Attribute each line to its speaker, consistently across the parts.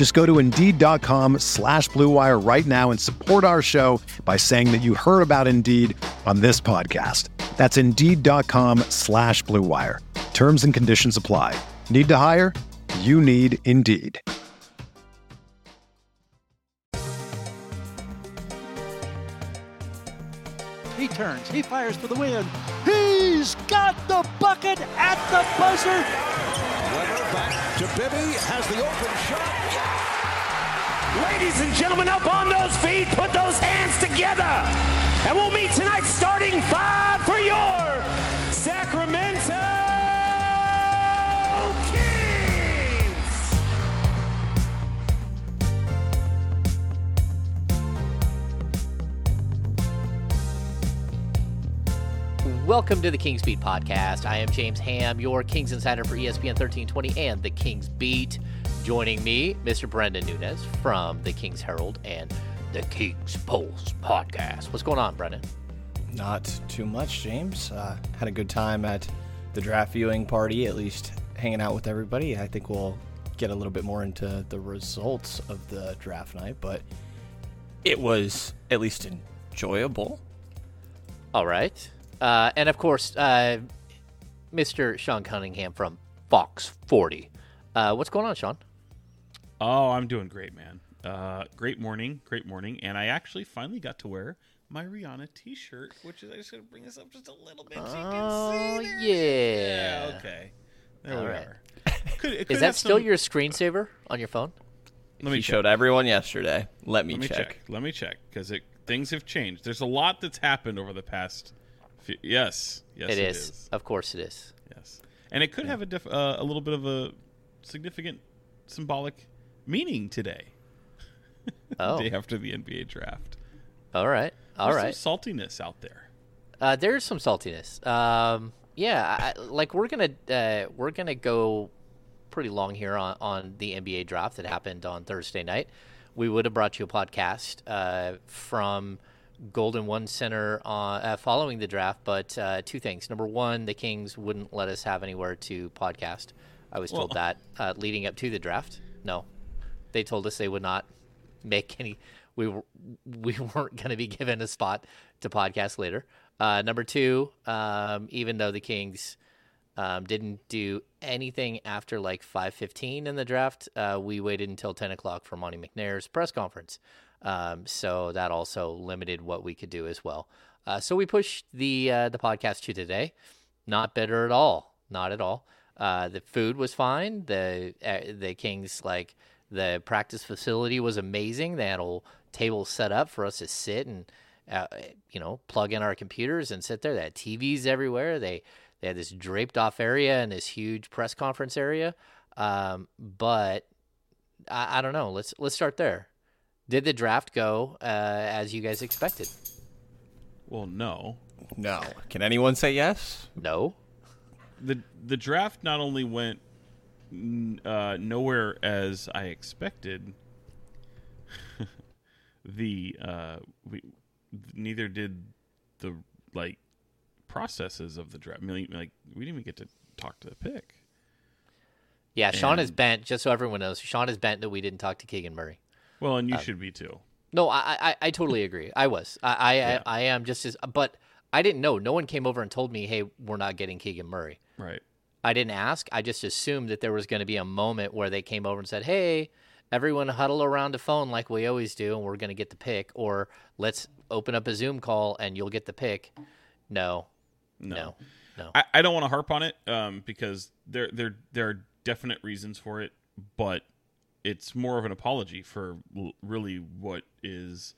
Speaker 1: Just go to Indeed.com slash BlueWire right now and support our show by saying that you heard about Indeed on this podcast. That's Indeed.com slash BlueWire. Terms and conditions apply. Need to hire? You need Indeed.
Speaker 2: He turns. He fires for the win. He's got the bucket at the buzzer.
Speaker 3: Bibby. Has the open shot.
Speaker 4: Ladies and gentlemen, up on those feet, put those hands together. And we'll meet tonight starting five for your
Speaker 5: Welcome to the Kings Beat podcast. I am James Ham, your Kings insider for ESPN 1320 and the Kings Beat. Joining me, Mr. Brenden Nunes from the Kings Herald and the Kings Pulse podcast. What's going on, Brenden?
Speaker 6: Not too much, James. Uh, had a good time at the draft viewing party, at least hanging out with everybody. I think we'll get a little bit more into the results of the draft night, but it was at least enjoyable.
Speaker 5: All right. Uh, and of course, uh, Mr. Sean Cunningham from Fox 40. Uh, what's going on, Sean?
Speaker 7: Oh, I'm doing great, man. Uh, great morning, great morning, and I actually finally got to wear my Rihanna T-shirt, which is I just gonna bring this up just a little bit so you
Speaker 5: Oh,
Speaker 7: can see.
Speaker 5: Yeah.
Speaker 7: Yeah. Okay. There
Speaker 5: All
Speaker 7: we
Speaker 5: right.
Speaker 7: are. Could, could
Speaker 5: Is that
Speaker 7: have
Speaker 5: still
Speaker 7: some-
Speaker 5: your screensaver on your phone?
Speaker 7: Let me
Speaker 6: he
Speaker 7: check.
Speaker 6: showed everyone yesterday. Let me,
Speaker 7: Let me
Speaker 6: check.
Speaker 7: check. Let me check because things have changed. There's a lot that's happened over the past. Few, yes. Yes.
Speaker 5: it is. Of course it is.
Speaker 7: Yes. And it could have a diff, uh, a little bit of a significant symbolic meaning today.
Speaker 5: Oh,
Speaker 7: Day after the NBA draft.
Speaker 5: all right. All
Speaker 7: There's
Speaker 5: right.
Speaker 7: Some saltiness out there.
Speaker 5: Uh, there's some saltiness. Um, yeah, I- like we're gonna uh, we're gonna go pretty long here on, on the NBA draft that happened on Thursday night. We would have brought you a podcast uh, from Golden One Center on, uh, following the draft, but uh, two things. Number one, the Kings wouldn't let us have anywhere to podcast. I was told
Speaker 7: Well-
Speaker 5: that uh, leading up to the draft. No, they told us they would not make any. We were, we weren't going to be given a spot to podcast later. Uh, number two, um, even though the Kings um, didn't do anything after like five fifteen in the draft, uh, we waited until ten o'clock for Monte McNair's press conference. Um, so that also limited what we could do as well. Uh, so we pushed the uh, the podcast to today. Not bitter at all. Not at all. Uh, the food was fine. The uh, the Kings like the practice facility was amazing. They had a table set up for us to sit and uh, you know plug in our computers and sit there. They had TVs everywhere. They they had this draped off area and this huge press conference area. Um, but I, I don't know. Let's let's start there. Did the draft go uh, as you guys expected?
Speaker 7: Well, no.
Speaker 6: No. Can anyone say yes?
Speaker 5: No.
Speaker 7: the The draft not only went uh, nowhere as I expected. the uh, we neither did the like processes of the draft. I mean, like we didn't even get to talk to the pick.
Speaker 5: Yeah, Sean is bent. Just so everyone knows, Sean is bent that we didn't talk to Keegan Murray.
Speaker 7: Well, and you should be too.
Speaker 5: No, I, I, I totally agree. I was. I, I,
Speaker 7: Yeah.
Speaker 5: I, I am just as. But I didn't know. No one came over and told me, "Hey, we're not getting Keegan Murray."
Speaker 7: Right.
Speaker 5: I didn't ask. I just assumed that there was going to be a moment where they came over and said, "Hey, everyone huddle around a phone like we always do, and we're going to get the pick," or "Let's open up a Zoom call and you'll get the pick." No,
Speaker 7: No.
Speaker 5: No. No.
Speaker 7: I, I don't want to harp on it um, because there there there are definite reasons for it, but it's more of an apology for l- really what is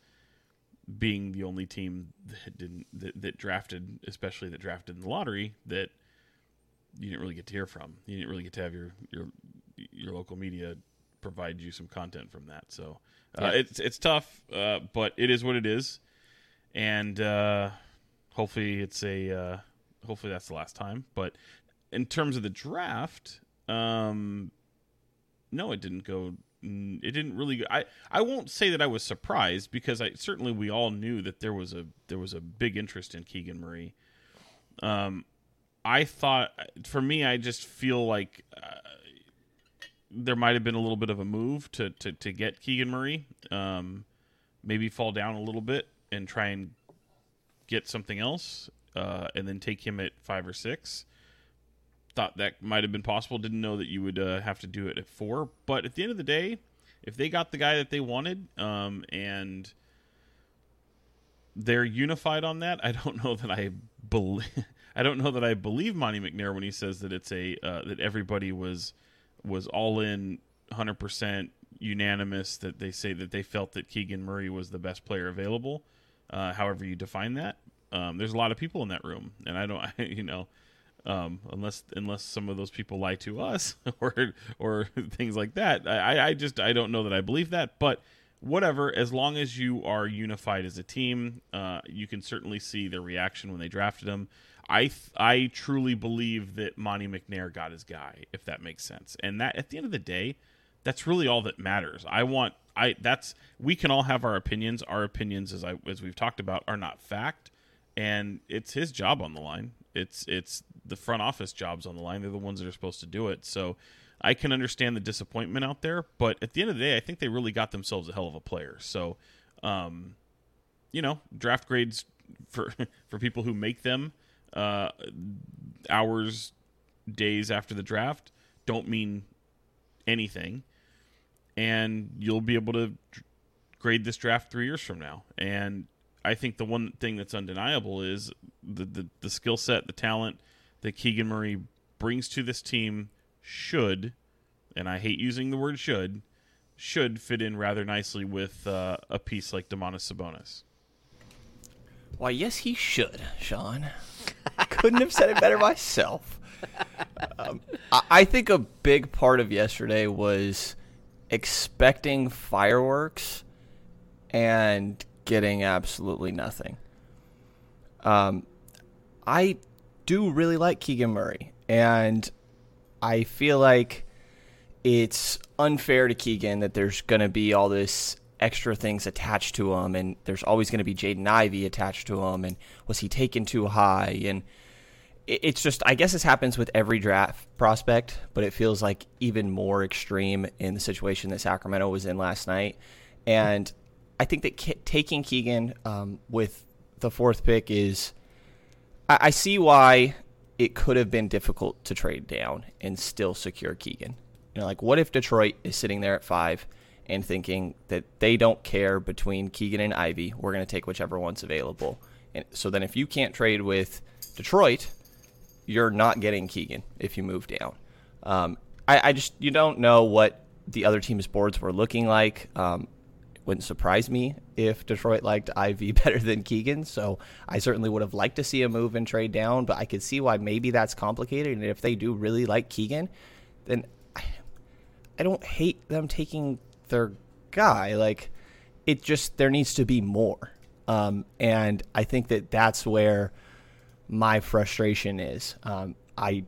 Speaker 7: being the only team that didn't that, that drafted, especially that drafted in the lottery, that you didn't really get to hear from. You didn't really get to have your your your local media provide you some content from that. So uh,
Speaker 5: Yeah.
Speaker 7: it's it's tough, uh, but it is what it is, and uh, hopefully it's a uh, hopefully that's the last time. But in terms of the draft, um, no, it didn't go. It didn't really. Go, I I won't say that I was surprised because I certainly we all knew that there was a there was a big interest in Keegan Murray. Um, I thought for me, I just feel like uh, there might have been a little bit of a move to to, to get Keegan Murray. Um, maybe fall down a little bit and try and get something else, uh, and then take him at five or six. Thought that might have been possible. Didn't know that you would uh, have to do it at four. But at the end of the day, if they got the guy that they wanted, um, and they're unified on that, I don't know that I believe. I don't know that I believe Monte McNair when he says that it's a uh, that everybody was was all in, hundred percent unanimous that they say that they felt that Keegan Murray was the best player available. Uh, however you define that, um, there's a lot of people in that room, and I don't, you know, um, unless unless some of those people lie to us or or things like that. I, I just I don't know that I believe that, but whatever. As long as you are unified as a team, uh, you can certainly see their reaction when they drafted him. I th- I truly believe that Monte McNair got his guy, if that makes sense, and that at the end of the day, that's really all that matters. I want I that's we can all have our opinions. Our opinions, as I as we've talked about, are not fact, and it's his job on the line. It's it's the front office jobs on the line. They're the ones that are supposed to do it. So I can understand the disappointment out there, but at the end of the day, I think they really got themselves a hell of a player. So, um, you know, draft grades for for people who make them uh, hours, days after the draft don't mean anything, and you'll be able to grade this draft three years from now. And I think the one thing that's undeniable is the the, the skill set, the talent that Keegan Murray brings to this team should, and I hate using the word should, should fit in rather nicely with uh, a piece like Domantas Sabonis.
Speaker 6: Why, yes, he should, Sean. Couldn't have said it better myself. Um, I, I think a big part of yesterday was expecting fireworks and getting absolutely nothing. Um, I do really like Keegan Murray, and I feel like it's unfair to Keegan that there's going to be all this extra things attached to him, and there's always going to be Jaden Ivey attached to him, and was he taken too high? And it's just, I guess this happens with every draft prospect, but it feels like even more extreme in the situation that Sacramento was in last night. And I think that Ke- taking Keegan um, with the fourth pick is, I, I see why it could have been difficult to trade down and still secure Keegan. You know, like what if Detroit is sitting there at five and thinking that they don't care between Keegan and Ivey? We're going to take whichever one's available. And so then if you can't trade with Detroit, you're not getting Keegan if you move down. Um, I, I just you don't know what the other team's boards were looking like. Um, wouldn't surprise me if Detroit liked Ivey better than Keegan. So I certainly would have liked to see a move and trade down, but I could see why maybe that's complicated. And if they do really like Keegan, then I, I don't hate them taking their guy. Like it just there needs to be more. Um, and I think that that's where my frustration is. Um, I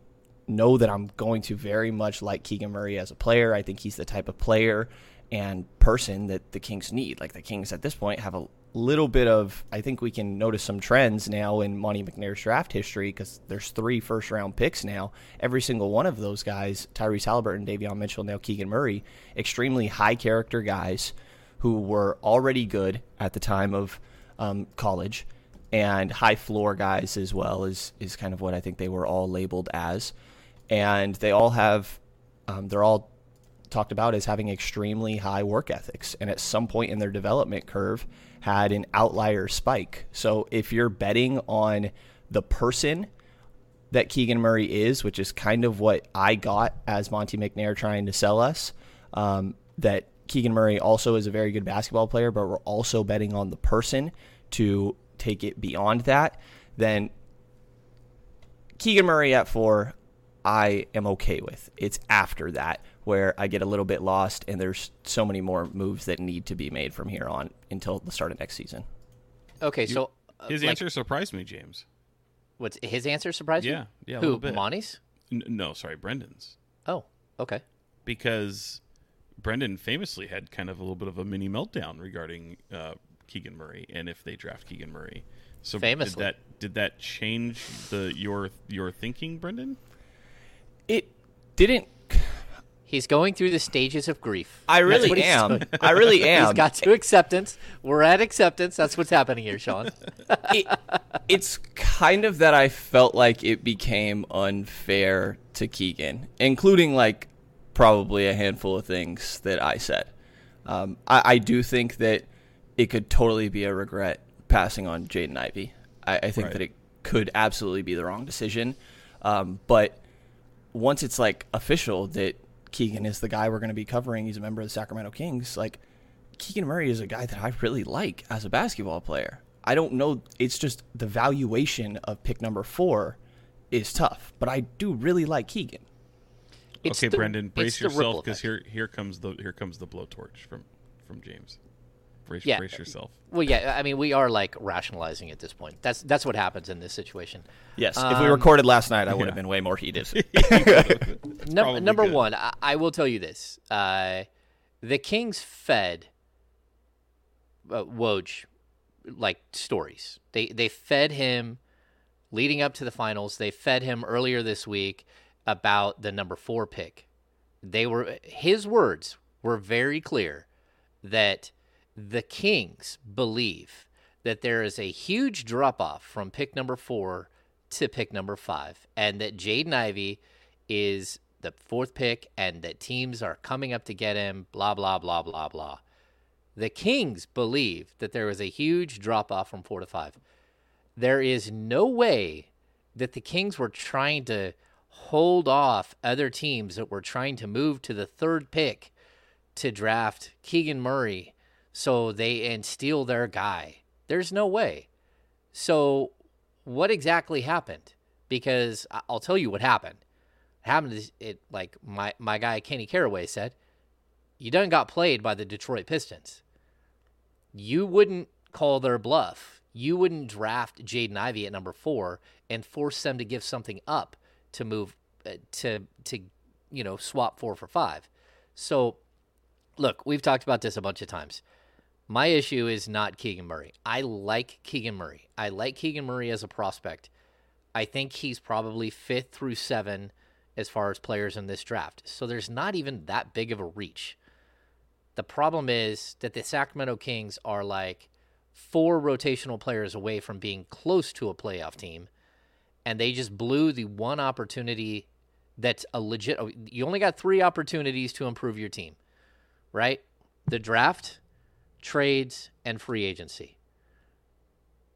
Speaker 6: know that I'm going to very much like Keegan Murray as a player. I think he's the type of player and person that the Kings need. Like the Kings at this point have a little bit of, I think we can notice some trends now in Monte McNair's draft history because there's three first round picks now. Every single one of those guys, Tyrese Halliburton, Davion Mitchell, now Keegan Murray, extremely high character guys who were already good at the time of um, college and high floor guys as well is is kind of what I think they were all labeled as, and they all have um, they're all talked about as having extremely high work ethics, and at some point in their development curve had an outlier spike. So if you're betting on the person that Keegan Murray is, which is kind of what I got as Monte McNair trying to sell us. Um, that Keegan Murray also is a very good basketball player, but we're also betting on the person to take it beyond that. Then Keegan Murray at four, I am okay with. It's after that where I get a little bit lost, and there's so many more moves that need to be made from here on until the start of next season.
Speaker 5: Okay, so uh,
Speaker 7: His
Speaker 5: like,
Speaker 7: answer surprised me, James.
Speaker 5: What's his answer? Surprised you?
Speaker 7: Yeah, yeah, a
Speaker 5: Who?
Speaker 7: little bit.
Speaker 5: Monte's?
Speaker 7: N- no, sorry, Brenden's.
Speaker 5: Oh, okay.
Speaker 7: because Brenden famously had kind of a little bit of a mini meltdown regarding uh, Keegan Murray and if they draft Keegan Murray. So
Speaker 5: Famously.
Speaker 7: did that did that change the your your thinking, Brenden?
Speaker 6: It didn't.
Speaker 5: He's going through the stages of grief.
Speaker 6: I really am. I really am.
Speaker 5: He's got to acceptance. We're at acceptance. That's what's happening here, Sean.
Speaker 6: it, it's kind of that I felt like it became unfair to Keegan, including like probably a handful of things that I said. Um, I, I do think that it could totally be a regret passing on Jaden Ivey. I, I think
Speaker 7: Right.
Speaker 6: that it could absolutely be the wrong decision. Um, but once it's like official that Keegan is the guy we're going to be covering, he's a member of the Sacramento Kings, like Keegan Murray is a guy that I really like as a basketball player. I don't know. It's just the valuation of pick number four is tough, but I do really like Keegan.
Speaker 5: It's
Speaker 7: okay,
Speaker 5: the- Brenden,
Speaker 7: brace yourself because here here comes the here comes the blowtorch from from James. Brace,
Speaker 5: Yeah.
Speaker 7: brace yourself.
Speaker 5: Well, yeah. I mean, we are like rationalizing at this point. That's that's what happens in this situation.
Speaker 6: Yes, if we recorded last night, I would have been way more heated.
Speaker 5: Num-
Speaker 7: probably
Speaker 5: number
Speaker 7: good.
Speaker 5: one, I, I will tell you this: uh, the Kings fed uh, Woj like stories. They they fed him leading up to the finals. They fed him earlier this week about the number four pick. They were his words were very clear that the Kings believe that there is a huge drop off from pick number four to pick number five, and that Jaden Ivey is the fourth pick, and that teams are coming up to get him. Blah blah blah blah blah. The Kings believe that there is a huge drop off from four to five. There is no way that the Kings were trying to hold off other teams that were trying to move to the third pick to draft Keegan Murray so they and steal their guy. There's no way. So what exactly happened? Because I'll tell you what happened. What happened is it like my my guy Kenny Caraway said, you done got played by the Detroit Pistons. You wouldn't call their bluff. You wouldn't draft Jaden Ivey at number four and force them to give something up to move uh, to to you know swap four for five. So look, we've talked about this a bunch of times. My issue is not Keegan Murray. I like Keegan Murray. I like Keegan Murray as a prospect. I think he's probably fifth through seven as far as players in this draft. So there's not even that big of a reach. The problem is that the Sacramento Kings are like four rotational players away from being close to a playoff team, and they just blew the one opportunity that's a legit. oh, You only got three opportunities to improve your team, right? The draft, trades, and free agency.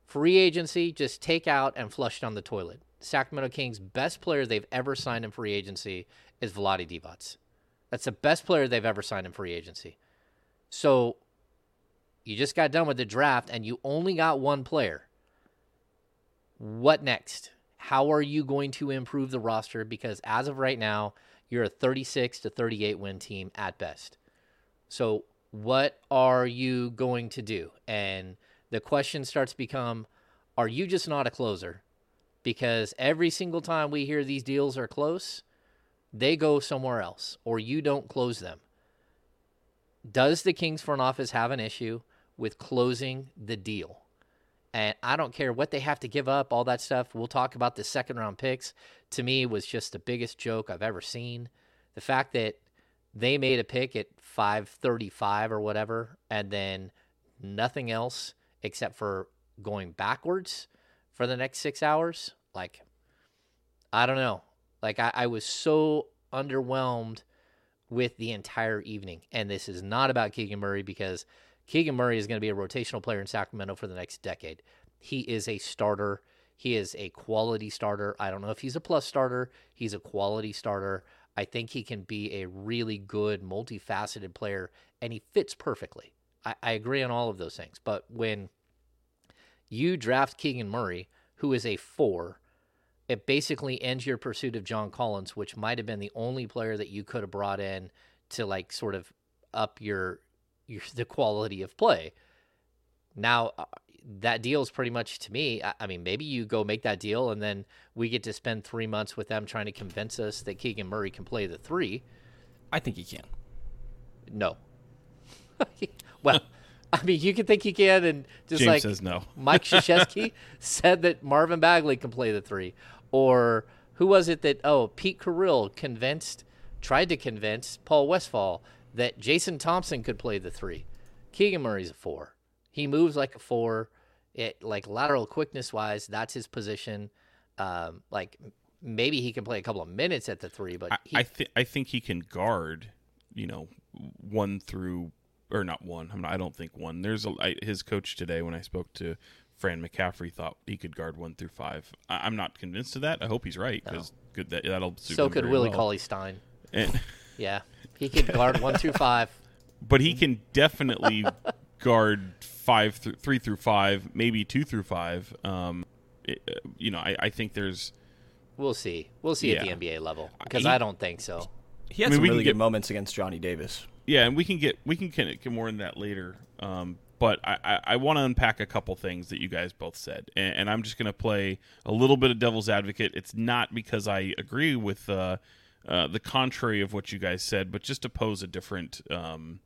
Speaker 5: Free agency, just take out and flush down the toilet. Sacramento Kings' best player they've ever signed in free agency is Vlade Divac. That's the best player they've ever signed in free agency. So you just got done with the draft and you only got one player. What next? How are you going to improve the roster? Because as of right now, you're a 36 to 38 win team at best. So what are you going to do? And the question starts to become are you just not a closer? Because every single time we hear these deals are close, they go somewhere else or you don't close them. Does the Kings front office have an issue with closing the deal? And I don't care what they have to give up, all that stuff. We'll talk about the second round picks. To me, was just the biggest joke I've ever seen. The fact that they made a pick at 535 or whatever, and then nothing else except for going backwards for the next six hours. Like, I don't know. Like, I, I was so underwhelmed with the entire evening. And this is not about Keegan Murray because Keegan Murray is going to be a rotational player in Sacramento for the next decade. He is a starter. He is a quality starter. I don't know if he's a plus starter. He's a quality starter. I think he can be a really good, multifaceted player, and he fits perfectly. I, I agree on all of those things. But when you draft Keegan Murray, who is a four, it basically ends your pursuit of John Collins, which might have been the only player that you could have brought in to like sort of up your your the quality of play. Now uh, that deal is pretty much to me. I, I mean, maybe you go make that deal, and then we get to spend three months with them trying to convince us that Keegan Murray can play the three.
Speaker 6: I think he can.
Speaker 5: No. well, I mean, you can think he can, and just
Speaker 7: James
Speaker 5: like
Speaker 7: says no.
Speaker 5: Mike Krzyzewski said that Marvin Bagley can play the three, or who was it that oh Pete Carril convinced, tried to convince Paul Westphal that Jason Thompson could play the three. Keegan Murray's a four. He moves like a four. It like lateral quickness wise, that's his position. Um, like maybe he can play a couple of minutes at the three, but
Speaker 7: I,
Speaker 5: he,
Speaker 7: I think I think he can guard, you know, one through or not one. I'm not, I don't think one. There's a I, his coach today when I spoke to Fran McCaffery thought he could guard one through five. I, I'm not convinced of that. I hope he's right because good that that'll suit
Speaker 5: so
Speaker 7: him
Speaker 5: could Willie
Speaker 7: well.
Speaker 5: Cauley Stein.
Speaker 7: And,
Speaker 5: Yeah, he could guard one through five.
Speaker 7: but he can definitely guard five through three through five, maybe two through five. Um, it- uh, you know, I, I think there's
Speaker 5: We'll see. We'll see at the NBA level because I don't think so.
Speaker 6: He had
Speaker 7: I mean,
Speaker 6: some
Speaker 7: we can
Speaker 6: really
Speaker 7: get-
Speaker 6: good moments against Johnny Davis.
Speaker 7: Yeah, and we can get we can get, get more into that later. Um, but I, I, I want to unpack a couple things that you guys both said, and, and I'm just going to play a little bit of devil's advocate. It's not because I agree with uh, uh, the contrary of what you guys said, but just to pose a different um,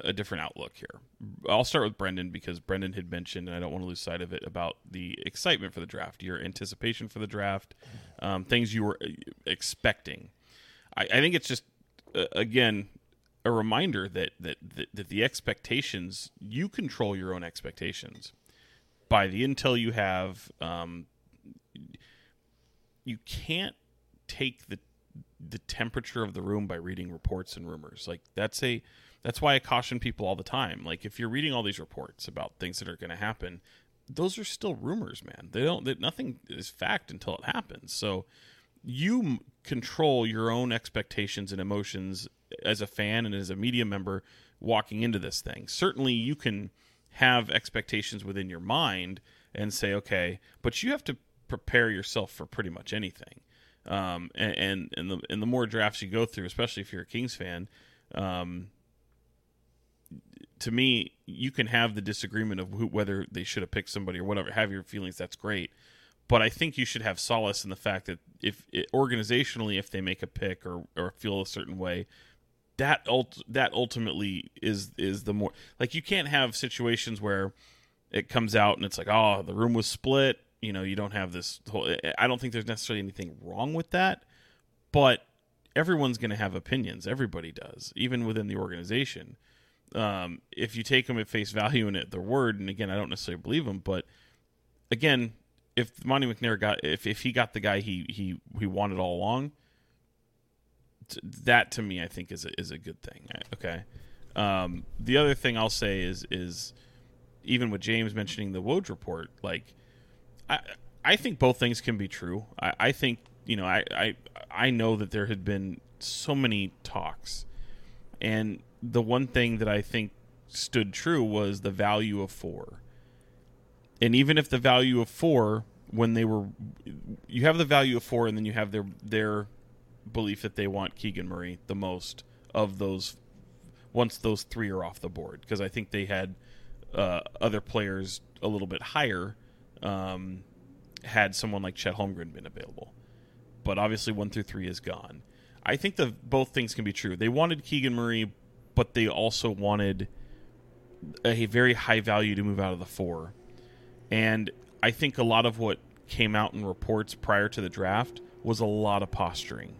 Speaker 7: a different outlook here. I'll start with Brenden because Brenden had mentioned, and I don't want to lose sight of it, about the excitement for the draft, your anticipation for the draft, um, things you were uh, expecting. I, I think it's just uh, again a reminder that, that that that the expectations you control your own expectations by the intel you have. Um, you can't take the the temperature of the room by reading reports and rumors. Like that's a that's why I caution people all the time. Like if you're reading all these reports about things that are going to happen, those are still rumors, man. They don't. Nothing is fact until it happens. So you control your own expectations and emotions as a fan and as a media member walking into this thing. Certainly, you can have expectations within your mind and say, okay, but you have to prepare yourself for pretty much anything. Um, and, and and the and the more drafts you go through, especially if you're a Kings fan, um, to me, you can have the disagreement of who, whether they should have picked somebody or whatever. Have your feelings. That's great, but I think you should have solace in the fact that if it, organizationally, if they make a pick or or feel a certain way, that ult- that ultimately is is the more like you can't have situations where it comes out and it's like oh the room was split. You know, you don't have this whole. I don't think there's necessarily anything wrong with that, but everyone's going to have opinions. Everybody does, even within the organization um, if you take them at face value and at their word, and again, I don't necessarily believe them, but again, if Monte McNair got if, if he got the guy he he he wanted all along, that to me I think is a, is a good thing. Okay. Um, the other thing I'll say is is even with James mentioning the Woj report, like I I think both things can be true. I, I think you know I, I I know that there had been so many talks, and the one thing that I think stood true was the value of four. And even if the value of four, when they were, you have the value of four, and then you have their their belief that they want Keegan Murray the most of those. Once those three are off the board, because I think they had uh, other players a little bit higher. Um, had someone like Chet Holmgren been available, but obviously one through three is gone. I think the both things can be true. They wanted Keegan Murray, but they also wanted a very high value to move out of the four. And I think a lot of what came out in reports prior to the draft was a lot of posturing,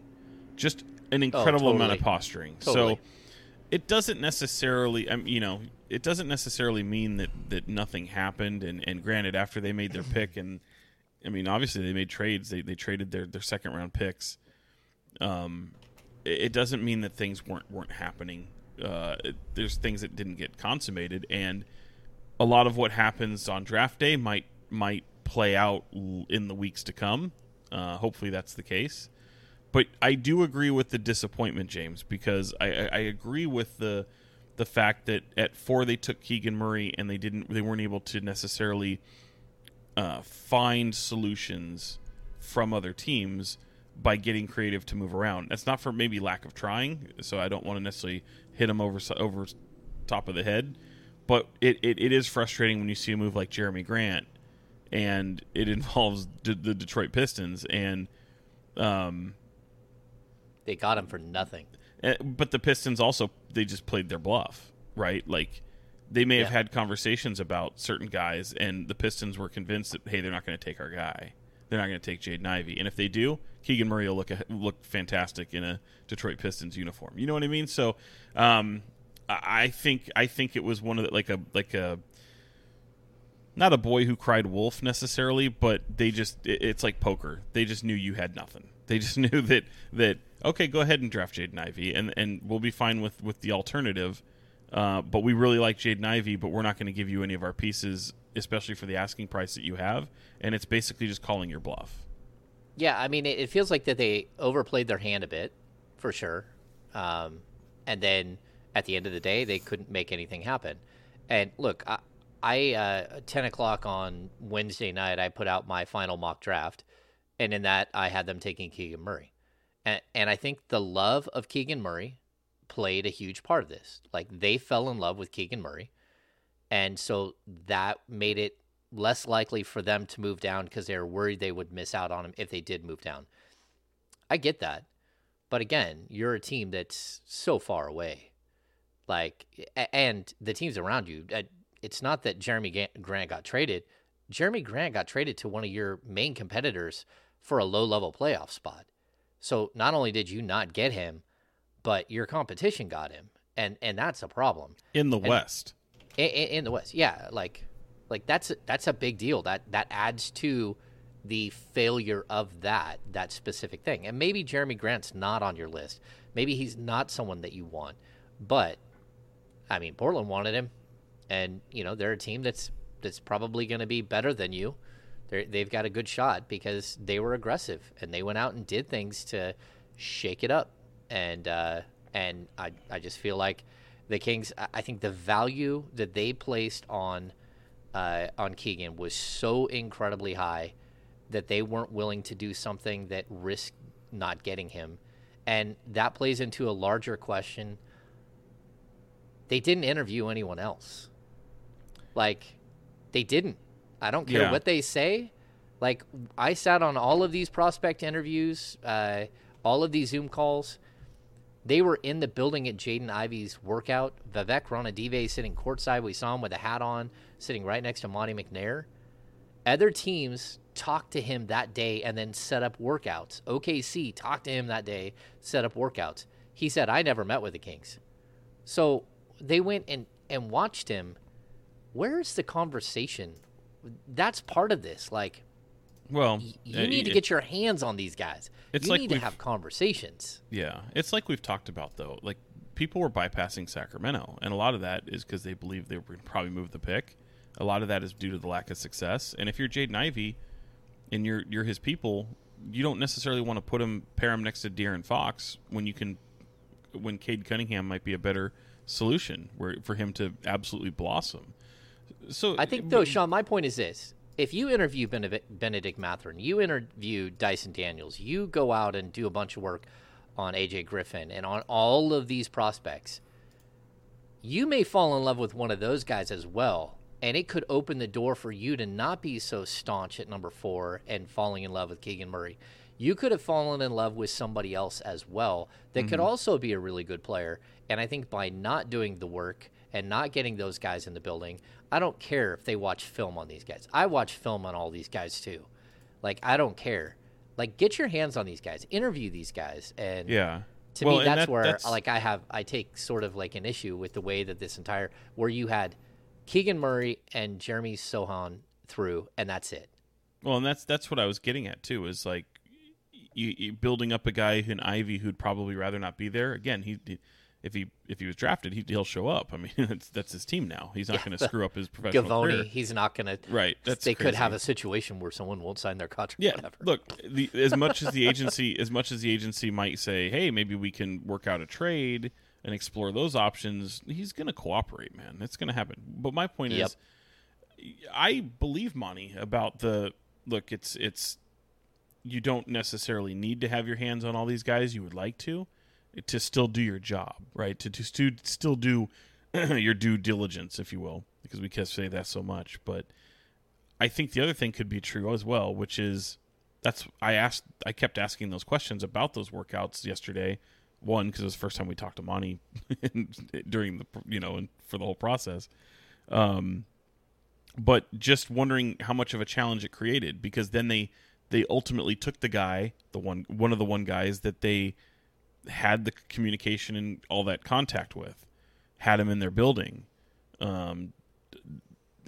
Speaker 7: just an incredible amount of posturing.
Speaker 5: Totally.
Speaker 7: So it doesn't necessarily, um, you know, it doesn't necessarily mean that that nothing happened. And and granted, after they made their pick, and I mean, obviously they made trades. They they traded their their second round picks. Um, it, it doesn't mean that things weren't weren't happening. Uh, it- there's things that didn't get consummated, and a lot of what happens on draft day might might play out in the weeks to come. Uh, hopefully, that's the case. But I do agree with the disappointment, James, because I, I, I agree with the the fact that at four they took Keegan Murray and they didn't they weren't able to necessarily uh, find solutions from other teams by getting creative to move around. That's not for maybe lack of trying, so I don't want to necessarily hit him over over top of the head. But it, it, it is frustrating when you see a move like Jerami Grant, and it involves d- the Detroit Pistons, and um,
Speaker 5: They got him for nothing.
Speaker 7: eh, but the Pistons also they just played their bluff, right? Like they may have had conversations about certain guys, and the Pistons were convinced that hey, they're not going to take our guy. They're not going to take Jaden Ivey, and if they do, Keegan Murray will look look fantastic in a Detroit Pistons uniform. You know what I mean? So, um, I think I think it was one of the, like a like a not a boy who cried wolf necessarily, but they just it, it's like poker. They just knew you had nothing. They just knew that that okay, go ahead and draft Jaden Ivey, and and we'll be fine with with the alternative. Uh, but we really like Jaden Ivey, but we're not going to give you any of our pieces, especially for the asking price that you have. And it's basically just calling your bluff.
Speaker 5: Yeah, I mean, it, it feels like that they overplayed their hand a bit, for sure. Um, and then at the end of the day, they couldn't make anything happen. And look, I, I uh, ten o'clock on Wednesday night, I put out my final mock draft, and in that, I had them taking Keegan Murray, and and I think the love of Keegan Murray played a huge part of this. Like they fell in love with Keegan Murray, and so that made it less likely for them to move down because they were worried they would miss out on him if they did move down. I get that. But again, you're a team that's so far away. Like, and the teams around you, uh, it's not that Jerami Grant got traded. Jerami Grant got traded to one of your main competitors for a low level playoff spot. So not only did you not get him, but your competition got him. And, and that's a problem
Speaker 7: In the West,
Speaker 5: in, in the West. Yeah, like like that's that's a big deal. That that adds to the failure of that that specific thing. And maybe Jerami Grant's not on your list. Maybe he's not someone that you want. But I mean, Portland wanted him, and you know they're a team that's that's probably going to be better than you. They're, they've got a good shot because they were aggressive and they went out and did things to shake it up. And uh, and I I just feel like the Kings. I- think the value that they placed on uh, on Keegan was so incredibly high that they weren't willing to do something that risked not getting him. And that plays into a larger question. They didn't interview anyone else. Like, they didn't. I don't care
Speaker 7: Yeah.
Speaker 5: what they say. Like, I sat on all of these prospect interviews, uh, all of these Zoom calls. They were in the building at Jaden Ivey's workout. Vivek Ranadive sitting courtside. We saw him with a hat on, sitting right next to Monte McNair. Other teams talked to him that day and then set up workouts. OKC talked to him that day, set up workouts. He said, I never met with the Kings. So they went and, and watched him. Where's the conversation? That's part of this. Like,
Speaker 7: well,
Speaker 5: you
Speaker 7: uh,
Speaker 5: need to get your hands on these guys.
Speaker 7: It's
Speaker 5: you
Speaker 7: like
Speaker 5: need to
Speaker 7: we've-
Speaker 5: conversations.
Speaker 7: Yeah, it's like we've talked about though. Like people were bypassing Sacramento, and a lot of that is because they believe they were going to probably move the pick. A lot of that is due to the lack of success. And if you're Jaden Ivey, and you're you're his people, you don't necessarily want to put him pair him next to De'Aaron Fox when you can when Cade Cunningham might be a better solution where for him to absolutely blossom. So
Speaker 5: I think, though, Sean, my point is this. If you interview Bennedict, Mathurin, you interview Dyson Daniels, you go out and do a bunch of work on AJ Griffin and on all of these prospects, you may fall in love with one of those guys as well. And it could open the door for you to not be so staunch at number four and falling in love with Keegan Murray. You could have fallen in love with somebody else as well that could mm-hmm. also be a really good player. And I think by not doing the work and not getting those guys in the building, I don't care if they watch film on these guys. I watch film on all these guys too. Like, I don't care. Like, get your hands on these guys, interview these guys. And
Speaker 7: yeah.
Speaker 5: to
Speaker 7: Well,
Speaker 5: me that's
Speaker 7: that-
Speaker 5: where
Speaker 7: that's-
Speaker 5: like i have i take sort of like an issue with the way that this entire where you had keegan murray and jeremy sochan through and that's it
Speaker 7: Well, and that's that's what I was getting at too. Is like you, you building up a guy in Ivey who'd probably rather not be there. Again, he, he if he if he was drafted, he, will show up. I mean, that's that's his team now. He's not going to screw up his professional
Speaker 5: Gavoni,
Speaker 7: career.
Speaker 5: he's not going to.
Speaker 7: Right, that's
Speaker 5: they could have a situation where someone won't sign their contract.
Speaker 7: Yeah,
Speaker 5: whatever.
Speaker 7: look, the, as much as the agency, as much as the agency might say, "Hey, maybe we can work out a trade and explore those options," he's going to cooperate, man. It's going to happen. But my point
Speaker 5: Yep.
Speaker 7: is, I believe Monte about the look. It's it's you don't necessarily need to have your hands on all these guys. You would like to to still do your job, right? To to stu- still do your due diligence, if you will, because we can't say that so much. But I think the other thing could be true as well, which is that's I asked I kept asking those questions about those workouts yesterday. One because it was the first time we talked to Monte during the you know and for the whole process. Um, but just wondering how much of a challenge it created because then they they ultimately took the guy the one one of the one guys that they had the communication and all that contact with had him in their building um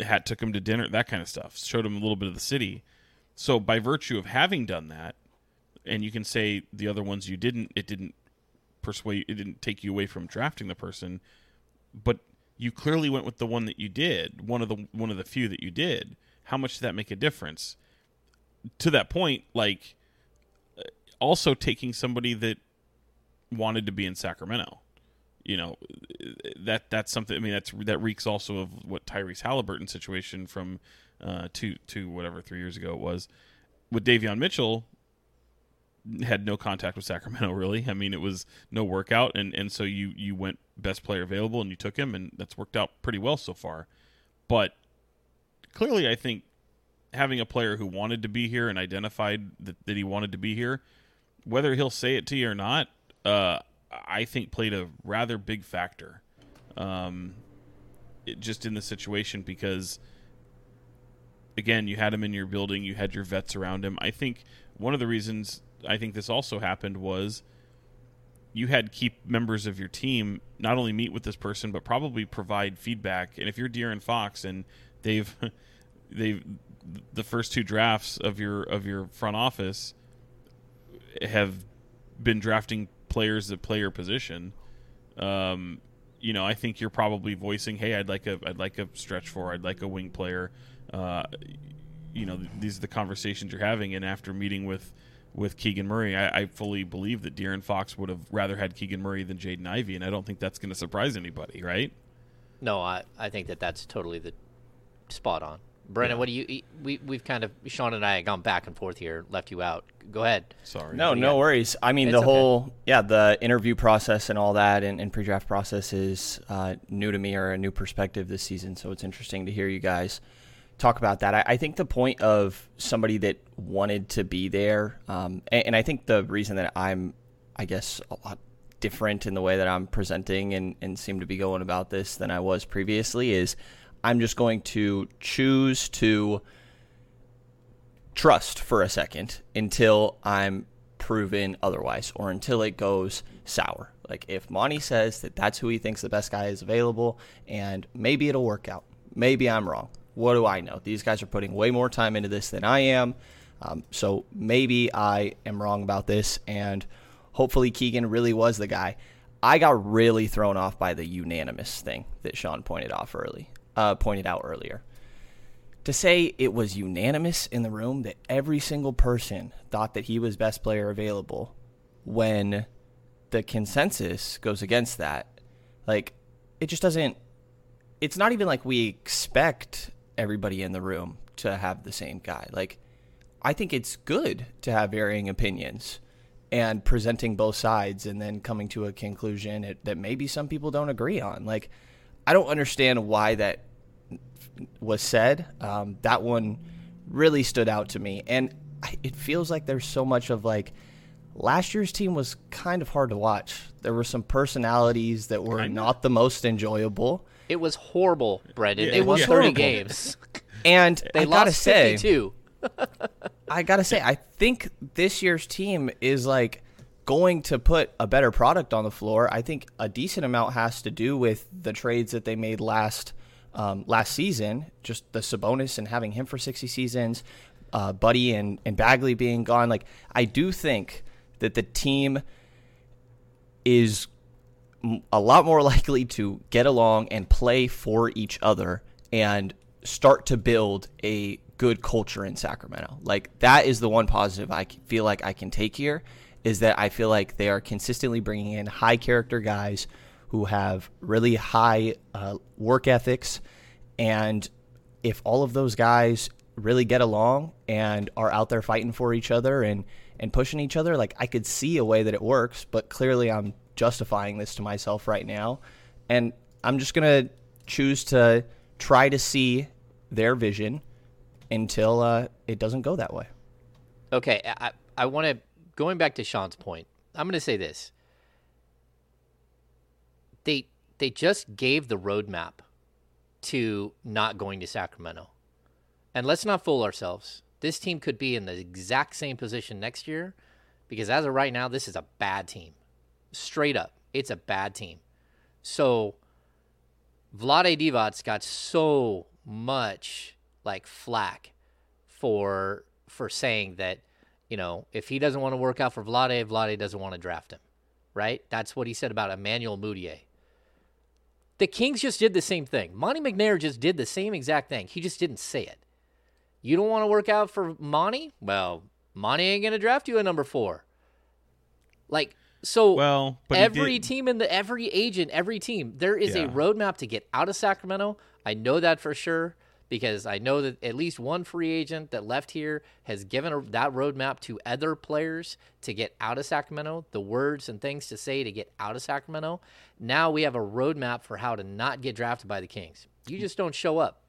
Speaker 7: had took him to dinner that kind of stuff showed him a little bit of the city. So by virtue of having done that and you can say the other ones you didn't it didn't persuade it didn't take you away from drafting the person but you clearly went with the one that you did one of the one of the few that you did. How much did that make a difference? To that point like uh, also taking somebody that wanted to be in Sacramento you know that that's something I mean that's that reeks also of what Tyrese Halliburton situation from uh two two whatever 3 years ago it was with Davion Mitchell had no contact with Sacramento really. I mean, it was no workout, and and so you you went best player available and you took him, and that's worked out pretty well so far. But clearly, I think having a player who wanted to be here and identified that, that he wanted to be here, whether he'll say it to you or not, uh, I think played a rather big factor. Um, it, just in the situation because again, you had him in your building, you had your vets around him. I think one of the reasons I think this also happened was you had key members of your team not only meet with this person but probably provide feedback. And if you're De'Aaron Fox and they've they've the first two drafts of your of your front office have been drafting players that play your position. Um, you know, I think you're probably voicing, "Hey, I'd like a I'd like a stretch four, I'd like a wing player." Uh, you know, these are the conversations you're having. And after meeting with with Keegan Murray, I, I fully believe that De'Aaron Fox would have rather had Keegan Murray than Jaden Ivey, and I don't think that's going to surprise anybody, right?
Speaker 5: No, I, I think that that's totally the spot on. Brenden,
Speaker 7: Yeah.
Speaker 5: what do you? We we've kind of Sean and I have gone back and forth here, left you out. Go ahead.
Speaker 7: Sorry.
Speaker 6: No, no
Speaker 5: got?
Speaker 6: worries. I mean,
Speaker 5: It's
Speaker 6: the
Speaker 5: okay.
Speaker 6: whole yeah, the interview process and all that, and, and pre-draft process is uh, new to me or a new perspective this season. So it's interesting to hear you guys talk about that. I, I think the point of somebody that wanted to be there, um, and, and I think the reason that I'm, I guess, a lot different in the way that I'm presenting and, and seem to be going about this than I was previously is I'm just going to choose to trust for a second until I'm proven otherwise or until it goes sour. Like if Monte says that that's who he thinks the best guy is available and maybe it'll work out. Maybe I'm wrong. What do I know? These guys are putting way more time into this than I am. Um, so maybe I am wrong about this and hopefully Keegan really was the guy. I got really thrown off by the unanimous thing that Sean pointed off early, uh, pointed out earlier. To say it was unanimous in the room that every single person thought that he was best player available when the consensus goes against that like it just doesn't it's not even like we expect everybody in the room to have the same guy. Like i think it's good to have varying opinions and presenting both sides and then coming to a conclusion that maybe some people don't agree on. Like i don't understand why that was said. Um, that one really stood out to me, and it feels like there's so much of like last year's team was kind of hard to watch. There were some personalities that were
Speaker 7: Kinda.
Speaker 6: not the most enjoyable,
Speaker 5: It was horrible, Brenden.
Speaker 7: Yeah,
Speaker 5: they
Speaker 7: it
Speaker 5: won
Speaker 7: was
Speaker 5: 30
Speaker 6: horrible.
Speaker 5: games.
Speaker 6: and
Speaker 5: They
Speaker 6: I gotta
Speaker 5: lost
Speaker 6: say,
Speaker 5: 52.
Speaker 6: I gotta say, I think this year's team is like going to put a better product on the floor. I think a decent amount has to do with the trades that they made last um, last season, just the Sabonis and having him for sixty seasons, uh, Buddy and and Bagley being gone. Like I do think that the team is a lot more likely to get along and play for each other and start to build a good culture in Sacramento. Like that is the one positive I feel like I can take here is that I feel like they are consistently bringing in high character guys who have really high uh, work ethics and if all of those guys really get along and are out there fighting for each other and and pushing each other like I could see a way that it works but clearly I'm justifying this to myself right now and I'm just going to choose to try to see their vision until uh, it doesn't go that way.
Speaker 5: Okay, I I want to going back to Sean's point. I'm going to say this. They just gave the roadmap to not going to Sacramento. And let's not fool ourselves. This team could be in the exact same position next year because as of right now this is a bad team. Straight up, it's a bad team. So Vlade Divac got so much like flack for for saying that, you know, if he doesn't want to work out for Vlade, Vlade doesn't want to draft him. Right? That's what he said about Emmanuel Mudiay. The Kings just did the same thing. Monte McNair just did the same exact thing. He just didn't say it. You don't want to work out for Monte? Well, Monte ain't gonna draft you at number four. Like so
Speaker 7: Well, but
Speaker 5: every team in the every agent, every team, there is a roadmap to get out of Sacramento. I know that for sure because I know that at least one free agent that left here has given a, that roadmap to other players to get out of Sacramento, the words and things to say to get out of Sacramento. Now we have a roadmap for how to not get drafted by the Kings. You just don't show up.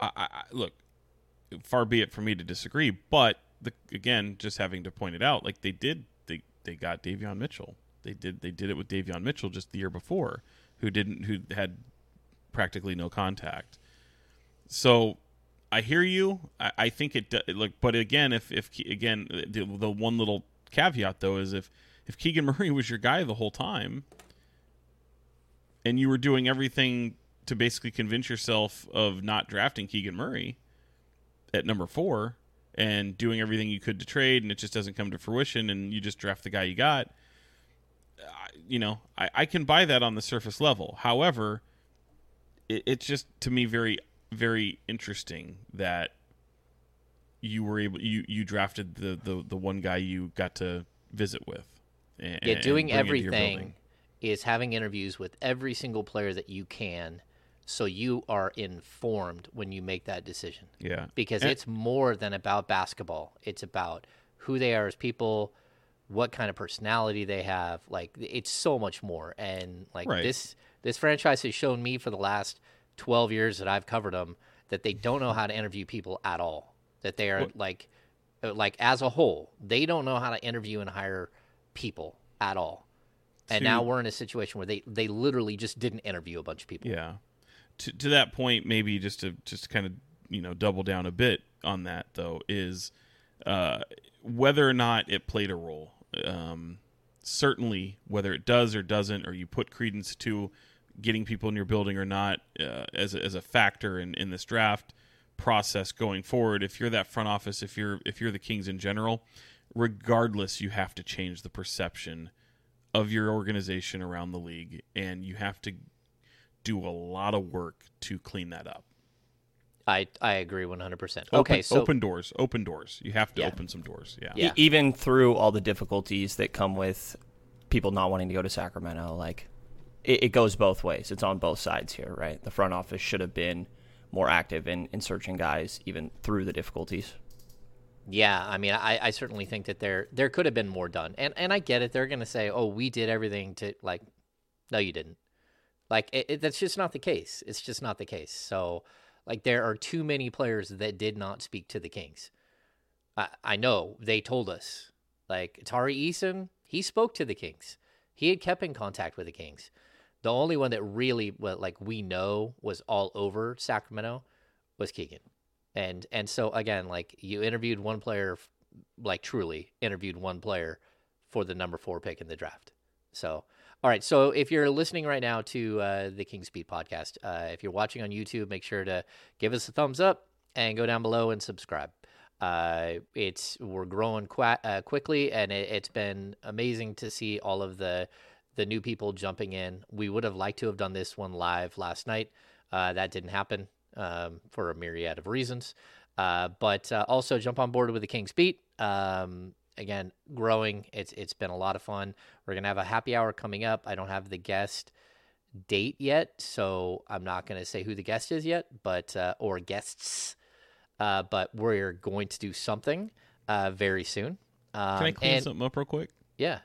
Speaker 7: I, I, look, far be it for me to disagree, but the, again, just having to point it out, like they did, they they got Davion Mitchell. They did they did it with Davion Mitchell just the year before, who didn't who had practically no contact. So I hear you. I, I think it look, but again, if if again the, the one little caveat though is if if Keegan Murray was your guy the whole time, and you were doing everything to basically convince yourself of not drafting Keegan Murray at number four and doing everything you could to trade, and it just doesn't come to fruition, and you just draft the guy you got. You know, I, I can buy that on the surface level. However, it, it's just to me very, very interesting that you were able you you drafted the the, the one guy you got to visit with. And,
Speaker 5: Yeah, doing everything is having interviews with every single player that you can so you are informed when you make that decision.
Speaker 7: Yeah,
Speaker 5: Because
Speaker 7: And-
Speaker 5: it's more than about basketball. It's about who they are as people, what kind of personality they have. Like it's so much more. And like
Speaker 7: Right.
Speaker 5: this this franchise has shown me for the last 12 years that I've covered them that they don't know how to interview people at all. That they are like uh, like as a whole, they don't know how to interview and hire people at all. And now we're in a situation where they they literally just didn't interview a bunch of people.
Speaker 7: Yeah. To to that point, maybe just to just kind of you know double down a bit on that though is uh, whether or not it played a role. Um, certainly, whether it does or doesn't, or you put credence to getting people in your building or not uh, as a, as a factor in, in this draft process going forward. If you're that front office, if you're if you're the Kings in general, regardless, you have to change the perception of your organization around the league, and you have to do a lot of work to clean that up.
Speaker 5: I I agree 100%.
Speaker 7: Open,
Speaker 5: Okay, so
Speaker 7: open doors, open doors. You have to
Speaker 5: Yeah.
Speaker 7: open some doors. Yeah.
Speaker 5: Yeah.
Speaker 6: Even through all the difficulties that come with people not wanting to go to Sacramento, like it, it goes both ways. It's on both sides here, right? The front office should have been more active in, in searching guys even through the difficulties.
Speaker 5: Yeah, I mean, I, I certainly think that there there could have been more done, and and I get it. They're going to say, "Oh, we did everything to like." No, you didn't. Like it, it, that's just not the case. It's just not the case. So, like, there are too many players that did not speak to the Kings. I I know they told us. Like Tari Eason, he spoke to the Kings. He had kept in contact with the Kings. The only one that really, well, like we know, was all over Sacramento was Keegan. And and so again like you interviewed one player like truly interviewed one player for the number four pick in the draft. So all right. So if you're listening right now to uh, the Kings Beat podcast uh, if you're watching on youtube make sure to give us a thumbs up and go down below and subscribe. Uh, it's we're growing qua uh, quickly and it, it's been amazing to see all of the the new people jumping in. We would have liked to have done this one live last night. Uh, that didn't happen um, for a myriad of reasons. Uh, but uh, also jump on board with the Kings Beat. Um, again, growing. It's it's been a lot of fun. We're gonna have a happy hour coming up. I don't have the guest date yet, so I'm not gonna say who the guest is yet, but uh, or guests. Uh, but we're going to do something uh, very soon. Um,
Speaker 7: Can I clean
Speaker 5: and-
Speaker 7: something up real quick?
Speaker 5: Yeah.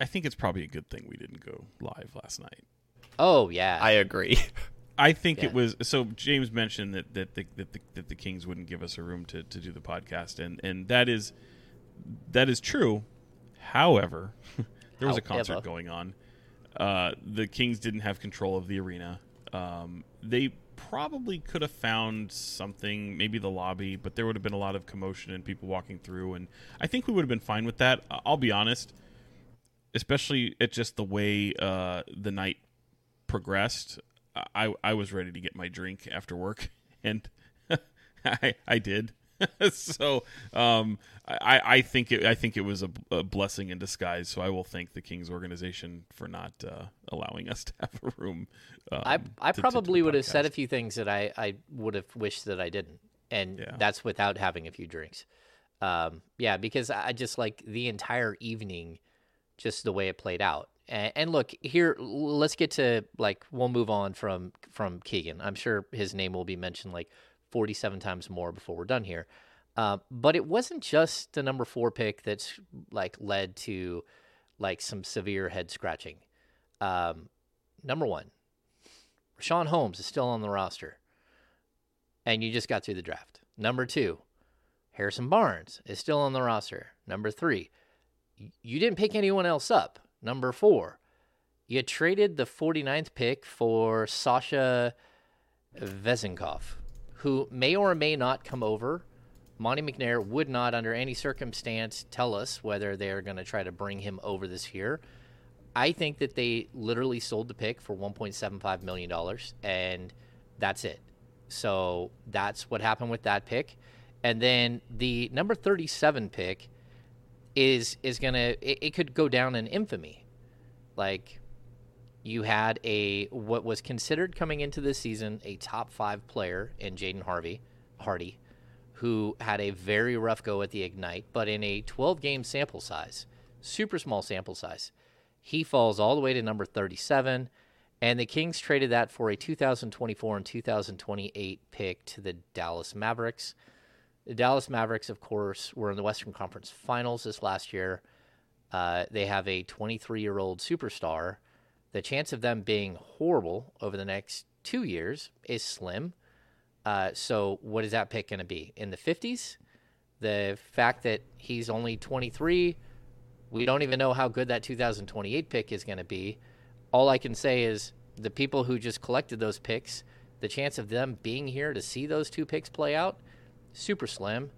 Speaker 7: I think it's probably a good thing we didn't go live last night.
Speaker 5: Oh yeah.
Speaker 6: I agree.
Speaker 7: I think
Speaker 5: Yeah.
Speaker 7: it was so. James mentioned that that the, that the that the Kings wouldn't give us a room to, to do the podcast, and and that is that is true. However, there was a concert going on. Uh, the Kings didn't have control of the arena. Um, they probably could have found something, maybe the lobby, but there would have been a lot of commotion and people walking through, and I think we would have been fine with that. I- I'll be honest, especially at just the way uh, the night progressed. I I was ready to get my drink after work, and I I did. so um, I I think it I think it was a, a blessing in disguise. So I will thank the Kings organization for not uh, allowing us to have a room. Um,
Speaker 5: I I
Speaker 7: to- to
Speaker 5: probably
Speaker 7: the
Speaker 5: would have said a few things that I I would have wished that I didn't, and
Speaker 7: Yeah.
Speaker 5: that's without having a few drinks. Um, yeah, because I just like the entire evening, just the way it played out. And, and look here, let's get to like we'll move on from from Keegan. I'm sure his name will be mentioned like 47 times more before we're done here. Uh, but it wasn't just the number four pick that's like led to like some severe head scratching. Um, number one, Richaun Holmes is still on the roster, and you just got through the draft. Number two, Harrison Barnes is still on the roster. Number three, you didn't pick anyone else up. Number four, you traded the 49th pick for Sasha Vezenkov, who may or may not come over. Monte McNair would not, under any circumstance, tell us whether they're going to try to bring him over this year. I think that they literally sold the pick for $1.75 million, and that's it. So that's what happened with that pick. And then the number 37 pick is is to, it, it could go down in infamy. Like, you had a, what was considered coming into this season, a top five player in Jaden Harvey, Hardy, who had a very rough go at the Ignite, but in a 12 game sample size, super small sample size, he falls all the way to number 37. And the Kings traded that for a 2024 and 2028 pick to the Dallas Mavericks. The Dallas Mavericks, of course, were in the Western Conference Finals this last year. Uh, they have a 23 year old superstar. The chance of them being horrible over the next two years is slim. Uh, so, what is that pick going to be? In the 50s? The fact that he's only 23, we don't even know how good that 2028 pick is going to be. All I can say is the people who just collected those picks, the chance of them being here to see those two picks play out, super slim.